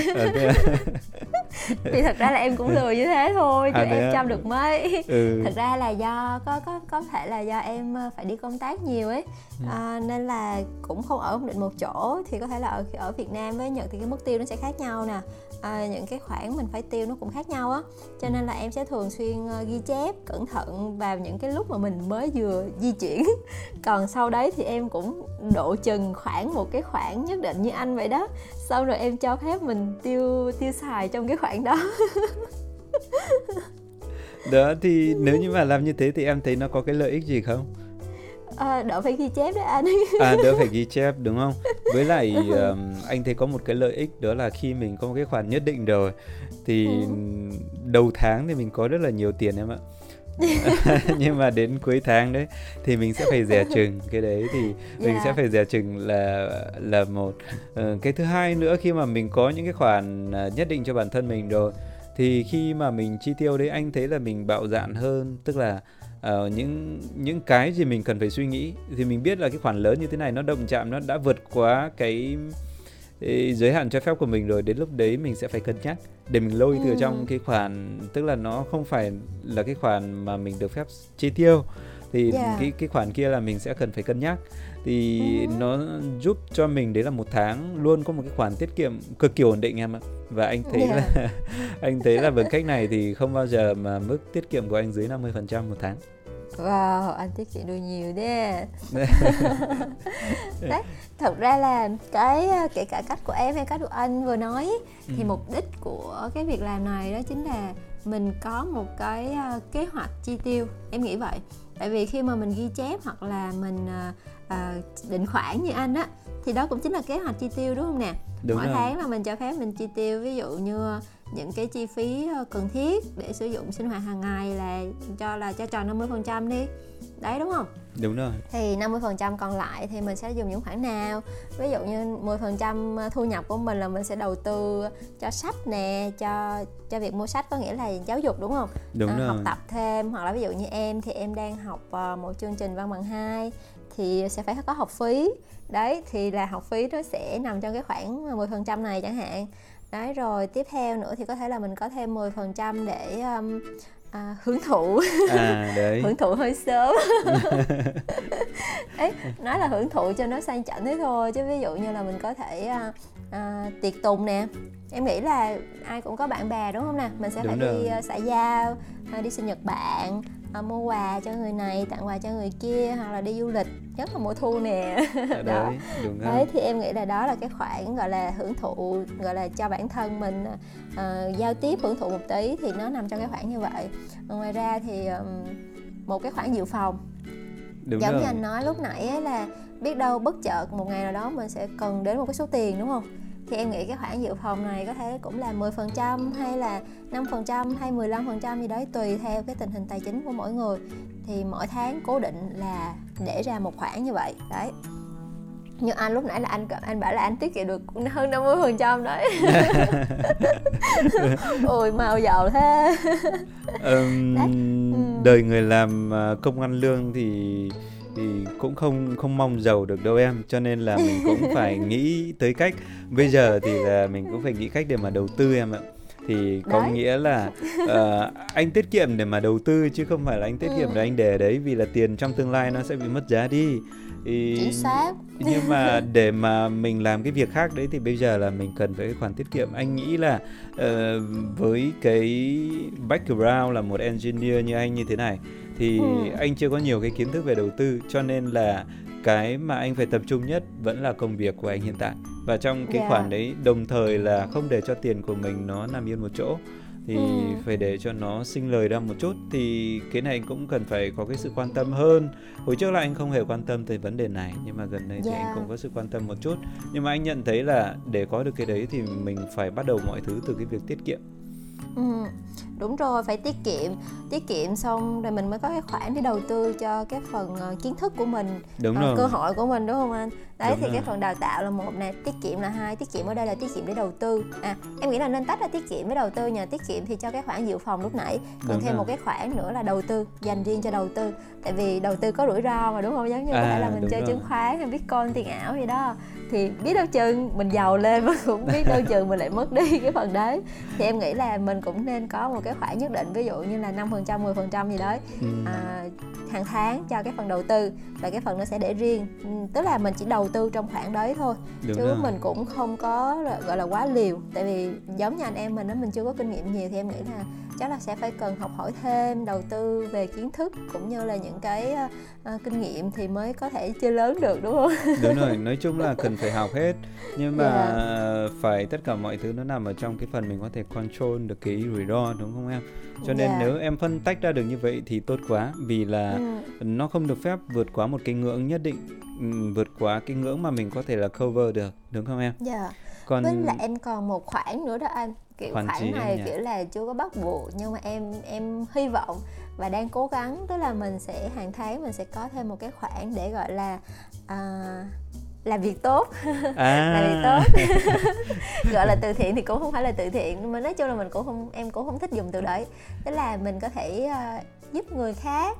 thì thật ra là em cũng lười như thế thôi chứ À, em chăm được mấy. Ừ. Thật ra là do có có có thể là do em ờ, phải đi công tác nhiều ấy. Ừ. à, nên là cũng không ở ổn định một chỗ thì có thể là ở ở Việt Nam với Nhật thì cái mức tiêu nó sẽ khác nhau nè. À, những cái khoản mình phải tiêu nó cũng khác nhau á. Cho nên là em sẽ thường xuyên ghi chép cẩn thận vào những cái lúc mà mình mới vừa di chuyển. Còn sau đấy thì em cũng độ chừng khoảng một cái khoản nhất định như anh vậy đó sau rồi em cho phép mình tiêu tiêu xài trong cái khoản đó. Đó thì nếu như mà làm như thế thì em thấy nó có cái lợi ích gì không? À, đỡ phải ghi chép đấy anh. À đỡ phải ghi chép đúng không? Với lại um, anh thấy có một cái lợi ích đó là khi mình có một cái khoản nhất định rồi thì Ừ. đầu tháng thì mình có rất là nhiều tiền em ạ nhưng mà đến cuối tháng đấy thì mình sẽ phải dè chừng. Cái đấy thì mình Dạ. sẽ phải dè chừng là là một. Ờ, cái thứ hai nữa khi mà mình có những cái khoản à, nhất định cho bản thân mình rồi thì khi mà mình chi tiêu đấy anh thấy là mình bạo dạn hơn. Tức là ờ, những những cái gì mình cần phải suy nghĩ thì mình biết là cái khoản lớn như thế này nó động chạm nó đã vượt quá cái giới hạn cho phép của mình rồi đến lúc đấy mình sẽ phải cân nhắc để mình lôi từ Ừ. trong cái khoản tức là nó không phải là cái khoản mà mình được phép chi tiêu thì Dạ. cái cái khoản kia là mình sẽ cần phải cân nhắc thì Ừ. nó giúp cho mình đấy là một tháng luôn có một cái khoản tiết kiệm cực kỳ ổn định em ạ và anh thấy Dạ. là anh thấy là bằng cách này thì không bao giờ mà mức tiết kiệm của anh dưới 50% một tháng Wow, anh tiết kiệm được nhiều đấy. Đấy, thật ra là cái ờ, kể cả cách của em hay cách của anh vừa nói thì Ừ. mục đích của cái việc làm này đó chính là mình có một cái ờ, kế hoạch chi tiêu. Em nghĩ vậy. Tại vì khi mà mình ghi chép hoặc là mình ờ, định khoản như anh á thì đó cũng chính là kế hoạch chi tiêu đúng không nè? đúng mỗi rồi tháng là mình cho phép mình chi tiêu ví dụ như những cái chi phí ờ, cần thiết để sử dụng sinh hoạt hàng ngày là cho là cho tròn 50% đi. Đấy đúng không? Đúng rồi. Thì 50% còn lại thì mình sẽ dùng những khoản nào? Ví dụ như 10% thu nhập của mình là mình sẽ đầu tư cho sách nè cho cho việc mua sách có nghĩa là giáo dục đúng không? Đúng Ờ, rồi. học tập thêm hoặc là ví dụ như em thì em đang học ờ, một chương trình văn bằng 2 thì sẽ phải có học phí. Đấy thì là học phí nó sẽ nằm trong cái khoảng 10% này chẳng hạn đấy rồi tiếp theo nữa thì có thể là mình có thêm 10% để um, à, hưởng thụ. À đấy. Hưởng thụ hơi sớm. Ấy nói là hưởng thụ cho nó sang chảnh thế thôi chứ ví dụ như là mình có thể à, à, tiệc tùng nè. Em nghĩ là ai cũng có bạn bè đúng không nè? Mình sẽ Đúng phải đi rồi. à, xã giao à, đi sinh nhật bạn à, mua quà cho người này tặng quà cho người kia hoặc là đi du lịch nhất là mùa thu nè. Ở đó. đấy thì em nghĩ là đó là cái khoản gọi là hưởng thụ gọi là cho bản thân mình ờ, giao tiếp hưởng thụ một tí thì nó nằm trong cái khoản như vậy. Ngoài ra thì ừm, một cái khoản dự phòng. Đúng giống rồi. như anh nói lúc nãy ấy là biết đâu bất chợt một ngày nào đó mình sẽ cần đến một cái số tiền đúng không thì em nghĩ cái khoản dự phòng này có thể cũng là 10% hay là 5% hay 15% gì đấy tùy theo cái tình hình tài chính của mỗi người thì mỗi tháng cố định là để ra một khoản như vậy đấy như anh lúc nãy là anh anh bảo là anh tiết kiệm được hơn 50 phần trăm đấy ôi màu giàu thế. Ừ. đời người làm à, công ăn lương thì thì cũng không không mong giàu được đâu em. Cho nên là mình cũng phải nghĩ tới cách. Bây giờ thì là mình cũng phải nghĩ cách để mà đầu tư em ạ. Thì có Đấy. nghĩa là ờ, anh tiết kiệm để mà đầu tư chứ không phải là anh tiết kiệm Ừ. để anh để đấy vì là tiền trong tương lai nó sẽ bị mất giá đi. Thì chính xác. nhưng mà để mà mình làm cái việc khác đấy thì bây giờ là mình cần phải cái khoản tiết kiệm. Anh nghĩ là ờ, với cái background là một engineer như anh như thế này thì Ừ. anh chưa có nhiều cái kiến thức về đầu tư cho nên là cái mà anh phải tập trung nhất vẫn là công việc của anh hiện tại và trong cái Dạ. khoản đấy đồng thời là không để cho tiền của mình nó nằm yên một chỗ thì Ừ. phải để cho nó sinh lời ra một chút thì cái này cũng cần phải có cái sự quan tâm hơn hồi trước là anh không hề quan tâm tới vấn đề này nhưng mà gần đây thì Dạ. anh cũng có sự quan tâm một chút nhưng mà anh nhận thấy là để có được cái đấy thì mình phải bắt đầu mọi thứ từ cái việc tiết kiệm ừ đúng rồi phải tiết kiệm tiết kiệm xong rồi mình mới có cái khoản để đầu tư cho cái phần uh, kiến thức của mình đúng uh, rồi. cơ hội của mình đúng không anh đấy đúng thì rồi. cái phần đào tạo là một nè tiết kiệm là hai tiết kiệm ở đây là tiết kiệm để đầu tư à em nghĩ là nên tách ra tiết kiệm với đầu tư nhờ tiết kiệm thì cho cái khoản dự phòng lúc nãy còn đúng thêm rồi. một cái khoản nữa là đầu tư dành riêng cho đầu tư tại vì đầu tư có rủi ro mà đúng không giống như à, có thể là mình chơi rồi. chứng khoán hay bitcoin tiền ảo gì đó thì biết đâu chừng mình giàu lên mà cũng biết đâu chừng mình lại mất đi cái phần đấy thì em nghĩ là mình cũng nên có một cái khoản nhất định ví dụ như là năm phần trăm mười phần trăm gì đấy ừ. à, hàng tháng cho cái phần đầu tư và cái phần nó sẽ để riêng ừ, tức là mình chỉ đầu tư trong khoản đấy thôi Đúng chứ rồi. mình cũng không có gọi là quá liều tại vì giống như anh em mình đó mình chưa có kinh nghiệm nhiều thì em nghĩ là chắc là sẽ phải cần học hỏi thêm đầu tư về kiến thức cũng như là những cái uh, kinh nghiệm thì mới có thể chơi lớn được đúng không đúng rồi nói chung là cần phải học hết nhưng mà yeah. Dạ. phải tất cả mọi thứ nó nằm ở trong cái phần mình có thể control được cái rủi ro đúng không em cho nên yeah. Dạ. nếu em phân tách ra được như vậy thì tốt quá vì là ừ. nó không được phép vượt quá một cái ngưỡng nhất định ừ, vượt quá cái ngưỡng mà mình có thể là cover được đúng không em dạ còn với lại em còn một khoản nữa đó anh kiểu khoản, khoản này kiểu là chưa có bắt buộc nhưng mà em em hy vọng và đang cố gắng tức là mình sẽ hàng tháng mình sẽ có thêm một cái khoản để gọi là uh, làm việc tốt. À. làm việc tốt. Gọi là từ thiện thì cũng không phải là từ thiện nhưng mà nói chung là mình cũng không em cũng không thích dùng từ đấy. Tức là mình có thể uh, giúp người khác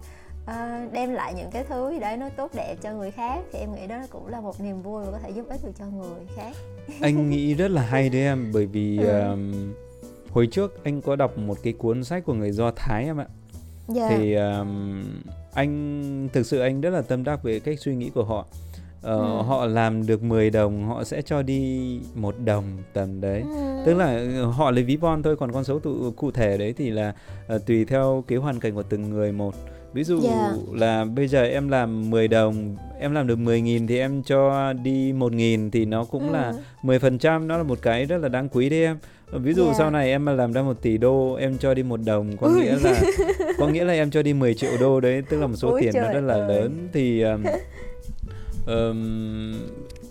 uh, đem lại những cái thứ đấy nó tốt đẹp cho người khác thì em nghĩ đó cũng là một niềm vui và có thể giúp ích được cho người khác anh nghĩ rất là hay đấy em bởi vì ừ. um, hồi trước anh có đọc một cái cuốn sách của người do thái em ạ yeah. Dạ. thì um, anh thực sự anh rất là tâm đắc về cách suy nghĩ của họ Uh, ừ. họ làm được 10 đồng họ sẽ cho đi một đồng tầm đấy ừ. tức là ờ, họ lấy ví von thôi còn con số tụ, cụ thể đấy thì là uh, tùy theo cái hoàn cảnh của từng người một ví dụ yeah. Dạ. là bây giờ em làm 10 đồng em làm được 10 nghìn thì em cho đi một nghìn thì nó cũng ừ. là 10 phần trăm nó là một cái rất là đáng quý đấy em ví dụ yeah. Dạ. sau này em mà làm ra một tỷ đô em cho đi một đồng có Ui. nghĩa là có nghĩa là em cho đi 10 triệu đô đấy tức là một số Ôi tiền nó rất là ơi. lớn thì um, um,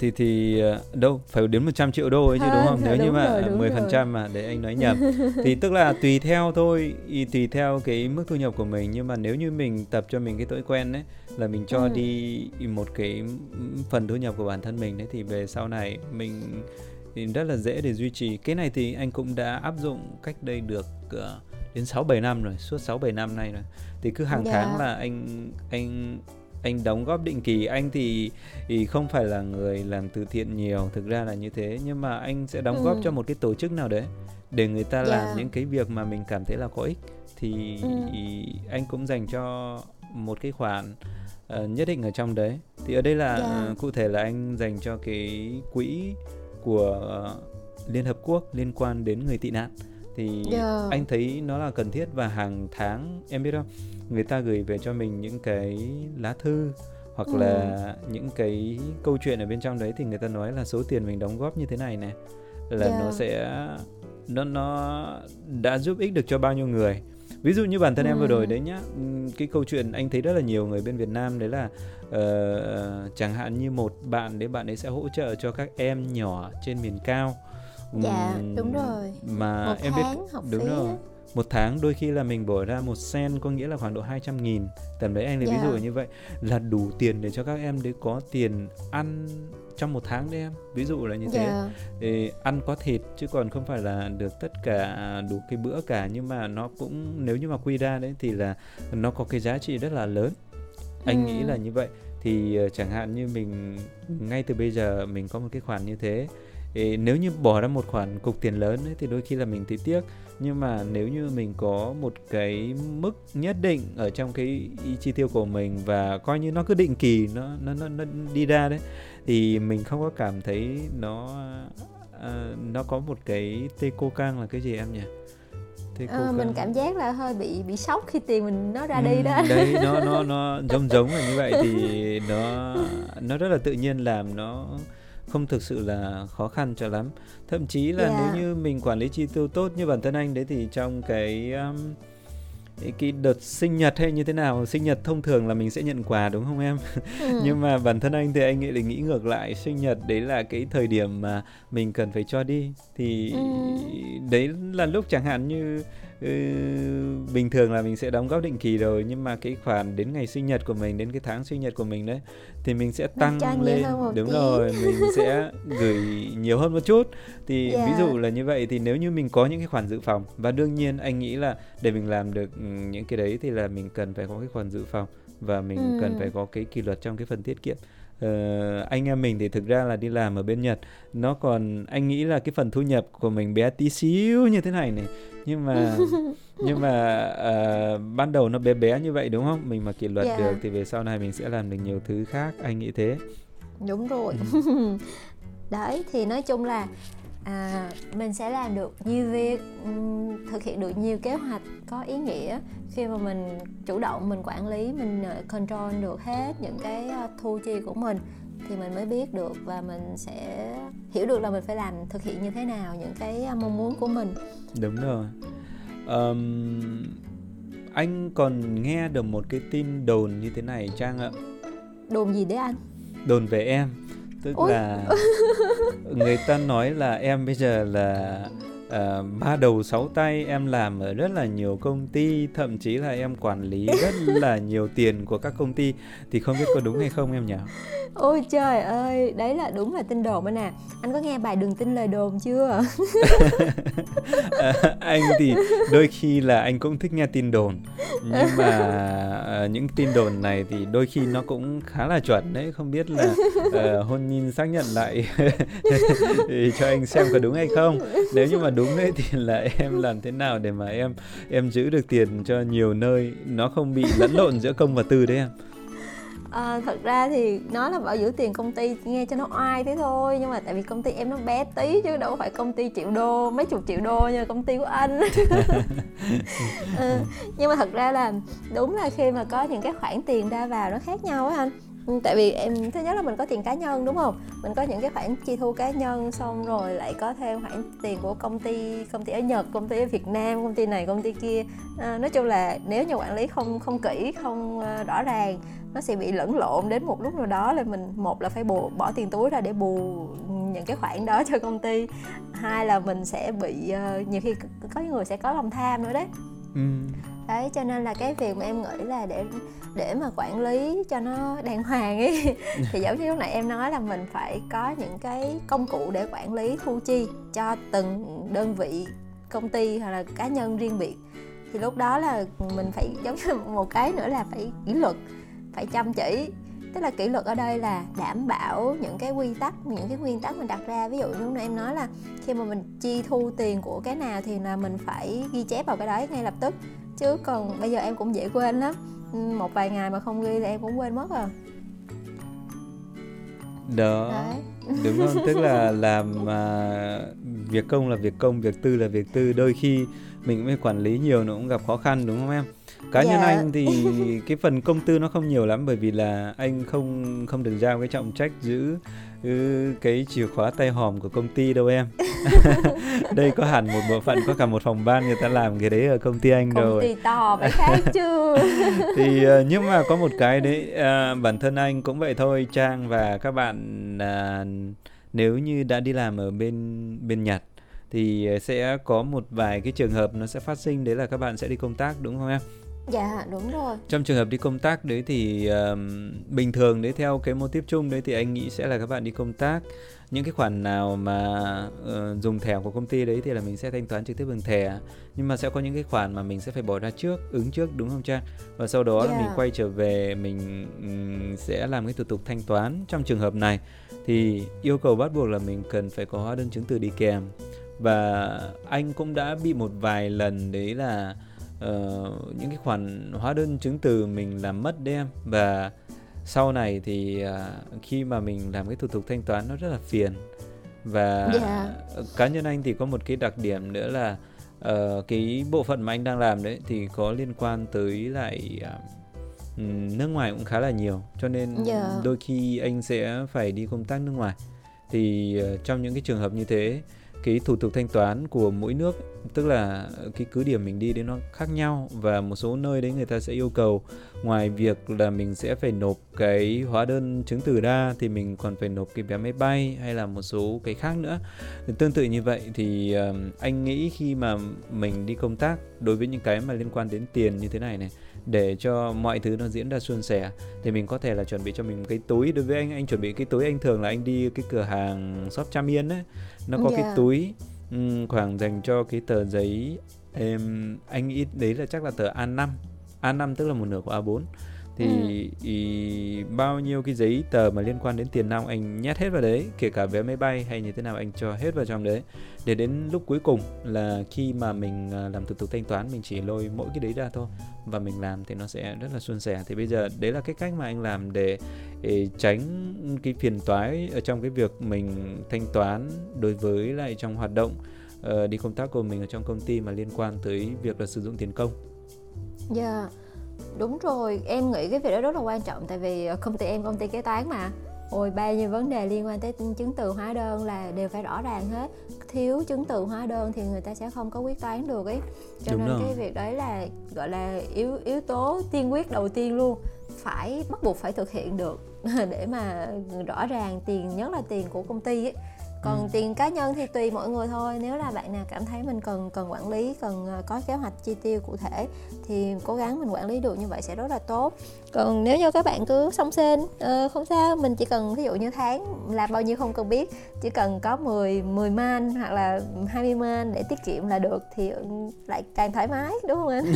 thì thì ờ, đâu phải đến 100 triệu đô ấy chứ đúng không? Nếu đúng như mà rồi, 10 phần trăm mà để anh nói nhầm thì tức là tùy theo thôi, tùy theo cái mức thu nhập của mình nhưng mà nếu như mình tập cho mình cái thói quen đấy là mình cho ừ. đi một cái phần thu nhập của bản thân mình đấy thì về sau này mình thì rất là dễ để duy trì. Cái này thì anh cũng đã áp dụng cách đây được uh, đến 6 7 năm rồi, suốt 6 7 năm nay rồi. Thì cứ hàng yeah. tháng dạ. là anh anh anh đóng góp định kỳ anh thì, thì không phải là người làm từ thiện nhiều thực ra là như thế nhưng mà anh sẽ đóng ừ. góp cho một cái tổ chức nào đấy để người ta yeah. làm dạ. những cái việc mà mình cảm thấy là có ích thì ừ. anh cũng dành cho một cái khoản uh, nhất định ở trong đấy thì ở đây là yeah. Dạ. uh, cụ thể là anh dành cho cái quỹ của uh, Liên Hợp Quốc liên quan đến người tị nạn thì yeah. Dạ. anh thấy nó là cần thiết và hàng tháng em biết không người ta gửi về cho mình những cái lá thư hoặc ừ. là những cái câu chuyện ở bên trong đấy thì người ta nói là số tiền mình đóng góp như thế này này là yeah. nó sẽ nó nó đã giúp ích được cho bao nhiêu người ví dụ như bản thân ừ. em vừa rồi đấy nhá cái câu chuyện anh thấy rất là nhiều người bên Việt Nam đấy là uh, chẳng hạn như một bạn đấy bạn ấy sẽ hỗ trợ cho các em nhỏ trên miền cao dạ đúng rồi mà một em biết học đúng phí rồi một tháng đôi khi là mình bỏ ra một sen có nghĩa là khoảng độ 200 nghìn tầm đấy anh lấy yeah. ví dụ dạ. như vậy là đủ tiền để cho các em đấy có tiền ăn trong một tháng đấy em ví dụ là như thế yeah. Dạ. thì ăn có thịt chứ còn không phải là được tất cả đủ cái bữa cả nhưng mà nó cũng nếu như mà quy ra đấy thì là nó có cái giá trị rất là lớn anh ừ. nghĩ là như vậy thì uh, chẳng hạn như mình ngay từ bây giờ mình có một cái khoản như thế thì nếu như bỏ ra một khoản cục tiền lớn ấy, thì đôi khi là mình thấy tiếc. Nhưng mà nếu như mình có một cái mức nhất định ở trong cái chi tiêu của mình và coi như nó cứ định kỳ nó nó nó, nó đi ra đấy thì mình không có cảm thấy nó uh, nó có một cái tê cô căng là cái gì em nhỉ? À, mình cảm giác là hơi bị bị sốc khi tiền mình nó ra ừ, đi đó. đấy nó nó nó giống giống là như vậy thì nó nó rất là tự nhiên làm nó không thực sự là khó khăn cho lắm thậm chí là yeah. nếu như mình quản lý chi tiêu tốt như bản thân anh đấy thì trong cái um, cái đợt sinh nhật hay như thế nào sinh nhật thông thường là mình sẽ nhận quà đúng không em ừ. nhưng mà bản thân anh thì anh nghĩ là nghĩ ngược lại sinh nhật đấy là cái thời điểm mà mình cần phải cho đi thì ừ. đấy là lúc chẳng hạn như ừ, bình thường là mình sẽ đóng góp định kỳ rồi nhưng mà cái khoản đến ngày sinh nhật của mình đến cái tháng sinh nhật của mình đấy thì mình sẽ tăng lên đúng tí. rồi mình sẽ gửi nhiều hơn một chút thì yeah. ví dụ là như vậy thì nếu như mình có những cái khoản dự phòng và đương nhiên anh nghĩ là để mình làm được ừ, những cái đấy thì là mình cần phải có cái khoản dự phòng và mình ừ. cần phải có cái kỷ luật trong cái phần tiết kiệm uh, anh em mình thì thực ra là đi làm ở bên Nhật. Nó còn anh nghĩ là cái phần thu nhập của mình bé tí xíu như thế này này. Nhưng mà nhưng mà uh, ban đầu nó bé bé như vậy đúng không? Mình mà kỷ luật yeah. được thì về sau này mình sẽ làm được nhiều thứ khác anh nghĩ thế. Đúng rồi. Ừ. đấy thì nói chung là à, mình sẽ làm được nhiều việc thực hiện được nhiều kế hoạch có ý nghĩa. Khi mà mình chủ động mình quản lý mình uh, control được hết những cái uh, thu chi của mình thì mình mới biết được và mình sẽ hiểu được là mình phải làm thực hiện như thế nào những cái uh, mong muốn của mình. Đúng rồi. Um, anh còn nghe được một cái tin đồn như thế này trang ạ? Đồn gì đấy anh? Đồn về em tức Ôi. là người ta nói là em bây giờ là uh, ba đầu sáu tay em làm ở rất là nhiều công ty thậm chí là em quản lý rất là nhiều tiền của các công ty. Thì không biết có đúng hay không em nhỉ? Ôi trời ơi đấy là đúng là tin đồn anh à. Anh có nghe bài đừng tin lời đồn chưa? À, anh thì đôi khi là anh cũng thích nghe tin đồn. Nhưng mà à, những tin đồn này thì đôi khi nó cũng khá là chuẩn đấy. Không biết là uh, hôn nhìn xác nhận lại thì cho anh xem có đúng hay không. Nếu như mà đúng đấy thì là em làm thế nào để mà em em giữ được tiền cho nhiều nơi nó không bị lẫn lộn giữa công và tư đấy em? À, thật ra thì nó là bảo giữ tiền công ty nghe cho nó oai thế thôi nhưng mà tại vì công ty em nó bé tí chứ đâu phải công ty triệu đô mấy chục triệu đô như công ty của anh. Ừ, nhưng mà thật ra là đúng là khi mà có những cái khoản tiền ra vào nó khác nhau á anh Ừ, tại vì em thứ nhất là mình có tiền cá nhân đúng không? Mình có những cái khoản chi thu cá nhân xong rồi lại có thêm khoản tiền của công ty công ty ở nhật công ty ở việt nam công ty này công ty kia. À, nói chung là nếu như quản lý không không kỹ không à, rõ ràng nó sẽ bị lẫn lộn đến một lúc nào đó là mình một là phải bù bỏ tiền túi ra để bù những cái khoản đó cho công ty. Hai là mình sẽ bị à, nhiều khi có người sẽ có lòng tham nữa đấy. Ừ đấy cho nên là cái việc mà em nghĩ là để để mà quản lý cho nó đàng hoàng ấy thì giống như lúc nãy em nói là mình phải có những cái công cụ để quản lý thu chi cho từng đơn vị công ty hoặc là cá nhân riêng biệt. Thì lúc đó là mình phải giống như một cái nữa là phải kỷ luật phải chăm chỉ. Tức là kỷ luật ở đây là đảm bảo những cái quy tắc những cái nguyên tắc mình đặt ra. Ví dụ như lúc nãy em nói là khi mà mình chi thu tiền của cái nào thì là mình phải ghi chép vào cái đấy ngay lập tức chứ còn bây giờ em cũng dễ quên lắm. Một vài ngày mà không ghi thì em cũng quên mất rồi đó. Đấy. đúng không? Tức là làm à, việc công là việc công việc tư là việc tư. Đôi khi mình cũng phải quản lý nhiều nó cũng gặp khó khăn đúng không em? Cá nhân dạ. anh thì cái phần công tư nó không nhiều lắm bởi vì là anh không không được giao cái trọng trách giữ ừ, cái chìa khóa tay hòm của công ty đâu em đây có hẳn một bộ phận có cả một phòng ban người ta làm cái đấy ở công ty anh công rồi. công ty to phải khác chứ. Thì uh, nhưng mà có một cái đấy uh, bản thân anh cũng vậy thôi trang và các bạn uh, nếu như đã đi làm ở bên bên nhật thì sẽ có một vài cái trường hợp nó sẽ phát sinh đấy là các bạn sẽ đi công tác đúng không em Dạ đúng rồi. Trong trường hợp đi công tác đấy thì uh, bình thường đấy theo cái mô típ chung đấy thì anh nghĩ sẽ là các bạn đi công tác những cái khoản nào mà uh, dùng thẻ của công ty đấy thì là mình sẽ thanh toán trực tiếp bằng thẻ nhưng mà sẽ có những cái khoản mà mình sẽ phải bỏ ra trước ứng trước đúng không Trang và sau đó yeah. là mình dạ. quay trở về mình um, sẽ làm cái thủ tục thanh toán trong trường hợp này thì yêu cầu bắt buộc là mình cần phải có hóa đơn chứng từ đi kèm và anh cũng đã bị một vài lần đấy là uh, những cái khoản hóa đơn chứng từ mình làm mất đấy em và sau này thì uh, khi mà mình làm cái thủ tục thanh toán nó rất là phiền và yeah. Dạ. cá nhân anh thì có một cái đặc điểm nữa là uh, cái bộ phận mà anh đang làm đấy thì có liên quan tới lại uh, nước ngoài cũng khá là nhiều cho nên yeah. Dạ. đôi khi anh sẽ phải đi công tác nước ngoài thì uh, trong những cái trường hợp như thế cái thủ tục thanh toán của mỗi nước tức là cái cứ điểm mình đi đến nó khác nhau và một số nơi đấy người ta sẽ yêu cầu. Ngoài việc là mình sẽ phải nộp cái hóa đơn chứng từ ra thì mình còn phải nộp cái vé máy bay hay là một số cái khác nữa. Tương tự như vậy thì uh, anh nghĩ khi mà mình đi công tác đối với những cái mà liên quan đến tiền như thế này này để cho mọi thứ nó diễn ra suôn sẻ thì mình có thể là chuẩn bị cho mình một cái túi. Đối với anh anh chuẩn bị cái túi anh thường là anh đi cái cửa hàng shop trăm yên ấy nó có yeah. cái túi um, khoảng dành cho cái tờ giấy em anh nghĩ đấy là chắc là tờ A5 A5 tức là một nửa của A4 thì ừ. ý, bao nhiêu cái giấy tờ mà liên quan đến tiền nong anh nhét hết vào đấy kể cả vé máy bay hay như thế nào anh cho hết vào trong đấy để đến lúc cuối cùng là khi mà mình à, làm thủ tục thanh toán mình chỉ lôi mỗi cái đấy ra thôi và mình làm thì nó sẽ rất là suôn sẻ thì bây giờ đấy là cái cách mà anh làm để, để tránh cái phiền toái ở trong cái việc mình thanh toán đối với lại trong hoạt động uh, đi công tác của mình ở trong công ty mà liên quan tới việc là sử dụng tiền công. Dạ. Yeah đúng rồi em nghĩ cái việc đó rất là quan trọng tại vì ờ, công ty em công ty kế toán mà. Ôi bao nhiêu vấn đề liên quan tới chứng từ hóa đơn là đều phải rõ ràng hết. Thiếu chứng từ hóa đơn thì người ta sẽ không có quyết toán được ấy. Cho Đúng nên rồi. cái việc đấy là gọi là yếu yếu tố tiên quyết đầu tiên luôn. Phải bắt buộc phải thực hiện được để mà rõ ràng tiền nhất là tiền của công ty ấy còn ừ. tiền cá nhân thì tùy mọi người thôi. Nếu là bạn nào cảm thấy mình cần cần quản lý cần ờ, có kế hoạch chi tiêu cụ thể thì cố gắng mình quản lý được như vậy sẽ rất là tốt. Còn nếu như các bạn cứ sống xên uh, không sao mình chỉ cần ví dụ như tháng làm bao nhiêu không cần biết chỉ cần có 10 10 man hoặc là 20 man để tiết kiệm là được thì ừ, lại càng thoải mái đúng không anh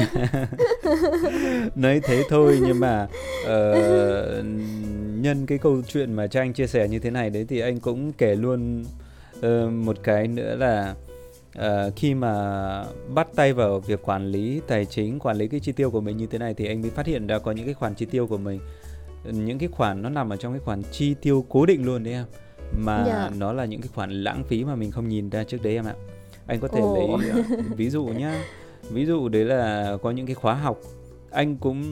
nói thế thôi nhưng mà uh, nhân cái câu chuyện mà cho anh chia sẻ như thế này đấy thì anh cũng kể luôn uh, một cái nữa là uh, khi mà bắt tay vào việc quản lý tài chính quản lý cái chi tiêu của mình như thế này thì anh mới phát hiện ra có những cái khoản chi tiêu của mình những cái khoản nó nằm ở trong cái khoản chi tiêu cố định luôn đấy em mà yeah. Dạ. nó là những cái khoản lãng phí mà mình không nhìn ra trước đấy em ạ anh có thể oh. lấy uh, ví dụ nhá ví dụ đấy là có những cái khóa học anh cũng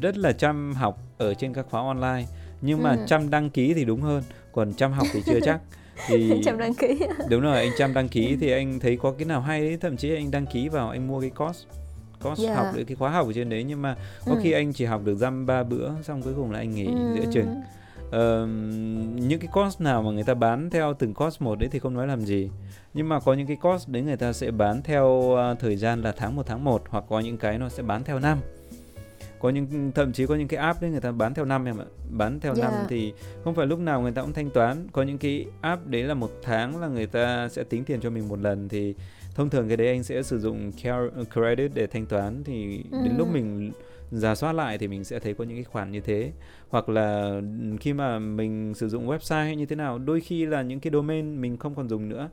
rất là chăm học ở trên các khóa online nhưng mà ừ. chăm đăng ký thì đúng hơn còn chăm học thì chưa chắc thì chăm đăng ký đúng rồi anh chăm đăng ký thì anh thấy có cái nào hay ấy, thậm chí anh đăng ký vào anh mua cái course course yeah. học được cái khóa học ở trên đấy nhưng mà có ừ. khi anh chỉ học được dăm ba bữa xong cuối cùng là anh nghỉ ừ. giữa chừng uh, những cái course nào mà người ta bán theo từng course một đấy thì không nói làm gì nhưng mà có những cái course đấy người ta sẽ bán theo uh, thời gian là tháng 1 tháng 1 hoặc có những cái nó sẽ bán theo năm có những thậm chí có những cái app đấy người ta bán theo năm em ạ bán theo yeah. năm dạ. thì không phải lúc nào người ta cũng thanh toán có những cái app đấy là một tháng là người ta sẽ tính tiền cho mình một lần thì thông thường cái đấy anh sẽ sử dụng credit để thanh toán thì ừ. đến lúc ừ. mình giả soát lại thì mình sẽ thấy có những cái khoản như thế hoặc là khi mà mình sử dụng website hay như thế nào đôi khi là những cái domain mình không còn dùng nữa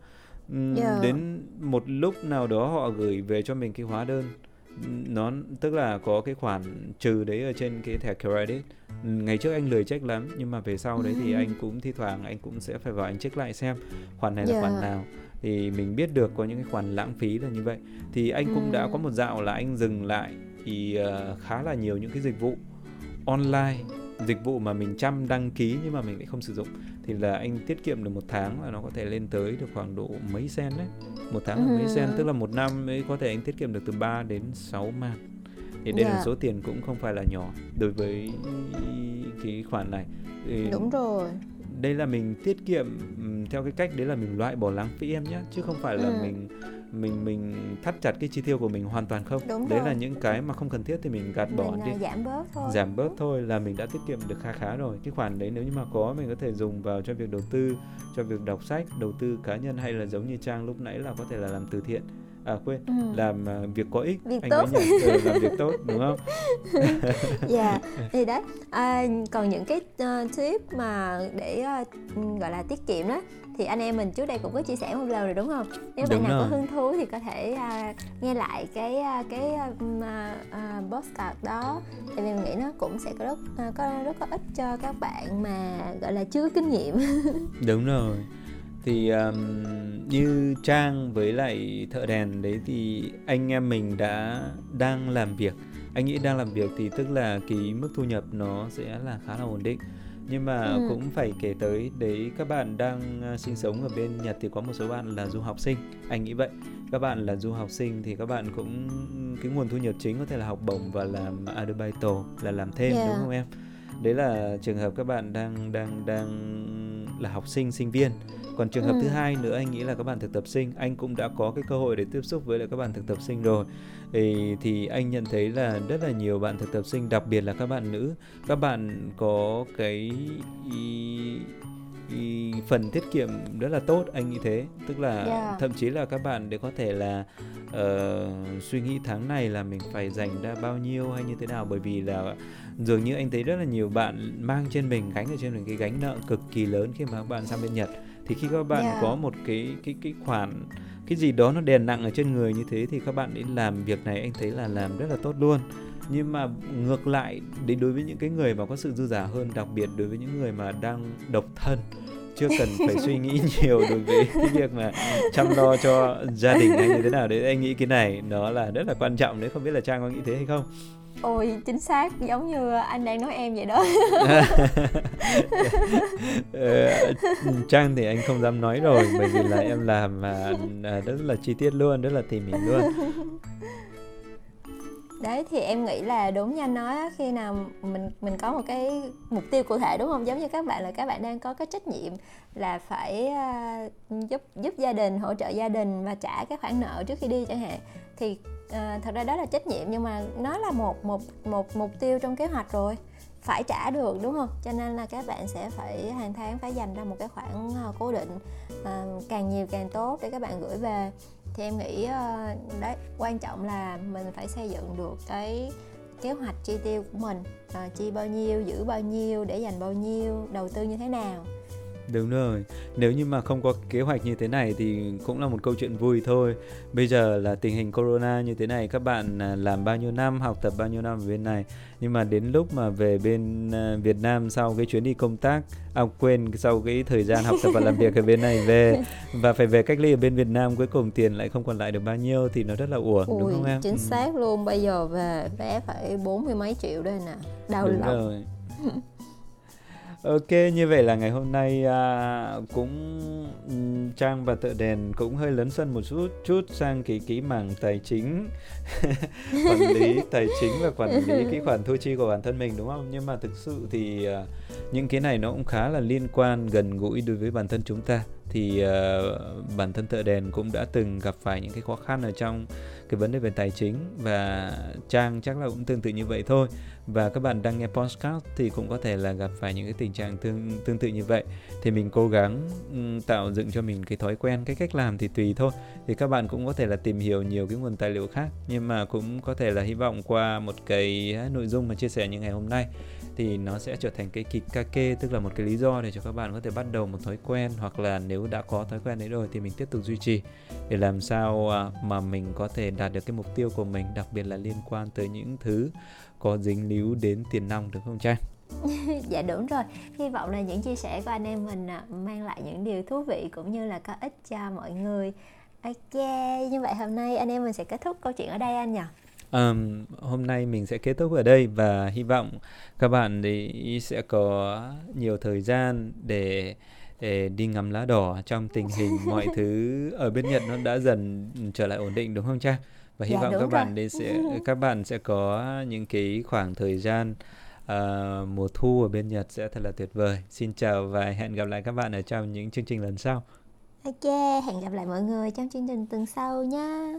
yeah. Dạ. đến một lúc nào đó họ gửi về cho mình cái hóa đơn nó tức là có cái khoản trừ đấy ở trên cái thẻ credit ngày trước anh lười check lắm nhưng mà về sau đấy thì anh cũng thi thoảng anh cũng sẽ phải vào anh check lại xem khoản này là yeah. khoản dạ. nào thì mình biết được có những cái khoản lãng phí là như vậy thì anh cũng đã có một dạo là anh dừng lại thì uh, khá là nhiều những cái dịch vụ online dịch vụ mà mình chăm đăng ký nhưng mà mình lại không sử dụng thì là anh tiết kiệm được một tháng là nó có thể lên tới được khoảng độ mấy sen đấy một tháng là mấy sen tức là một năm ấy có thể anh tiết kiệm được từ 3 đến 6 man thì đây yeah. là dạ. số tiền cũng không phải là nhỏ đối với cái khoản này thì đúng rồi đây là mình tiết kiệm theo cái cách đấy là mình loại bỏ lãng phí em nhé chứ không phải là ừ. mình mình mình thắt chặt cái chi tiêu của mình hoàn toàn không. Đúng đấy rồi. là những cái mà không cần thiết thì mình gạt bỏ mình đi. à, giảm bớt thôi. Giảm bớt thôi là mình đã tiết kiệm được khá khá rồi. Cái khoản đấy nếu như mà có mình có thể dùng vào cho việc đầu tư cho việc đọc sách đầu tư cá nhân hay là giống như trang lúc nãy là có thể là làm từ thiện à quên. Ừ. làm uh, việc có ích. Việc anh tốt. nói nhầm làm việc tốt đúng không? Dạ yeah. thì đấy. À, còn những cái uh, tip mà để uh, gọi là tiết kiệm đó thì anh em mình trước đây cũng có chia sẻ một lần rồi đúng không? Nếu đúng bạn nào có hứng thú thì có thể uh, nghe lại cái uh, cái uh, uh, postcard đó. Vì mình nghĩ nó cũng sẽ có rất uh, có rất có ích cho các bạn mà gọi là chưa có kinh nghiệm. Đúng rồi thì um, như trang với lại thợ đèn đấy thì anh em mình đã đang làm việc. Anh nghĩ đang làm việc thì tức là cái mức thu nhập nó sẽ là khá là ổn định. Nhưng mà ừ. cũng phải kể tới đấy các bạn đang à, sinh sống ở bên Nhật thì có một số bạn là du học sinh. Anh nghĩ vậy. Các bạn là du học sinh thì các bạn cũng cái nguồn thu nhập chính có thể là học bổng và làm arubaito là làm thêm yeah. đúng không em? Đấy là trường hợp các bạn đang đang đang là học sinh sinh viên còn trường hợp ừ. thứ hai nữa anh nghĩ là các bạn thực tập sinh anh cũng đã có cái cơ hội để tiếp xúc với lại các bạn thực tập sinh rồi thì, thì anh nhận thấy là rất là nhiều bạn thực tập sinh đặc biệt là các bạn nữ các bạn có cái ý, phần tiết kiệm rất là tốt anh nghĩ thế tức là yeah. thậm chí là các bạn để có thể là uh, suy nghĩ tháng này là mình phải dành ra bao nhiêu hay như thế nào bởi vì là dường như anh thấy rất là nhiều bạn mang trên mình gánh ở trên mình cái gánh nợ cực kỳ lớn khi mà các bạn sang bên Nhật thì khi các bạn yeah. có một cái cái cái khoản cái gì đó nó đè nặng ở trên người như thế thì các bạn đi làm việc này anh thấy là làm rất là tốt luôn. Nhưng mà ngược lại đến đối với những cái người mà có sự dư giả hơn đặc biệt đối với những người mà đang độc thân chưa cần phải suy nghĩ nhiều đối với cái việc mà chăm lo cho gia đình hay như thế nào đấy anh nghĩ cái này nó là rất là quan trọng đấy. Không biết là trang có nghĩ thế hay không ôi chính xác giống như anh đang nói em vậy đó. Ờ, trang thì anh không dám nói rồi bởi vì là em làm mà à, rất là chi tiết luôn rất là tỉ mỉ luôn. Đấy thì em nghĩ là đúng như anh nói khi nào mình mình có một cái mục tiêu cụ thể đúng không? Giống như các bạn là các bạn đang có cái trách nhiệm là phải uh, giúp giúp gia đình hỗ trợ gia đình và trả cái khoản nợ trước khi đi chẳng hạn. Thì Ờ, thật ra đó là trách nhiệm nhưng mà nó là một một một mục tiêu trong kế hoạch rồi. Phải trả được đúng không? Cho nên là các bạn sẽ phải hàng tháng phải dành ra một cái khoản ờ, cố định à, càng nhiều càng tốt để các bạn gửi về. Thì em nghĩ đấy quan trọng là mình phải xây dựng được cái kế hoạch chi tiêu của mình à, chi bao nhiêu giữ bao nhiêu để dành bao nhiêu đầu tư như thế nào. Đúng rồi, nếu như mà không có kế hoạch như thế này thì cũng là một câu chuyện vui thôi. Bây giờ là tình hình corona như thế này, các bạn à, làm bao nhiêu năm, học tập bao nhiêu năm ở bên này. Nhưng mà đến lúc mà về bên à, Việt Nam sau cái chuyến đi công tác, à quên, sau cái thời gian học tập và làm việc ở bên này về và phải về cách ly ở bên Việt Nam cuối cùng tiền lại không còn lại được bao nhiêu thì nó rất là uổng Ui, đúng không em? Chính ừ. xác luôn, bây giờ về vé phải bốn mươi mấy triệu đây nè, đau lòng. Rồi. Ok, như vậy là ngày hôm nay à, cũng Trang và Thợ Đèn cũng hơi lấn sân một chút chút sang cái kỹ mảng tài chính quản lý tài chính và quản lý cái khoản thu chi của bản thân mình đúng không? Nhưng mà thực sự thì à, những cái này nó cũng khá là liên quan gần gũi đối với bản thân chúng ta thì uh, bản thân thợ đèn cũng đã từng gặp phải những cái khó khăn ở trong cái vấn đề về tài chính và trang chắc là cũng tương tự như vậy thôi. Và các bạn đang nghe podcast thì cũng có thể là gặp phải những cái tình trạng tương tương tự như vậy. Thì mình cố gắng um, tạo dựng cho mình cái thói quen cái cách làm thì tùy thôi. Thì các bạn cũng có thể là tìm hiểu nhiều cái nguồn tài liệu khác nhưng mà cũng có thể là hy vọng qua một cái nội dung mà chia sẻ như ngày hôm nay thì nó sẽ trở thành cái kikake tức là một cái lý do để cho các bạn có thể bắt đầu một thói quen, hoặc là nếu đã có thói quen đấy rồi thì mình tiếp tục duy trì để làm sao à, mà mình có thể đạt được cái mục tiêu của mình, đặc biệt là liên quan tới những thứ có dính líu đến tiền nong được không Trang? dạ đúng rồi. Hy vọng là những chia sẻ của anh em mình à, mang lại những điều thú vị cũng như là có ích cho mọi người. Ok, như vậy hôm nay anh em mình sẽ kết thúc câu chuyện ở đây anh nhỉ um, hôm nay mình sẽ kết thúc ở đây và hy vọng các bạn thì sẽ có nhiều thời gian để để đi ngắm lá đỏ trong tình hình mọi thứ ở bên Nhật nó đã dần trở lại ổn định đúng không Trang? Và hy dạ, vọng các rồi. bạn đi sẽ các bạn sẽ có những cái khoảng thời gian uh, mùa thu ở bên Nhật sẽ thật là tuyệt vời. Xin chào và hẹn gặp lại các bạn ở trong những chương trình lần sau. Ok, hẹn gặp lại mọi người trong chương trình tuần sau nha.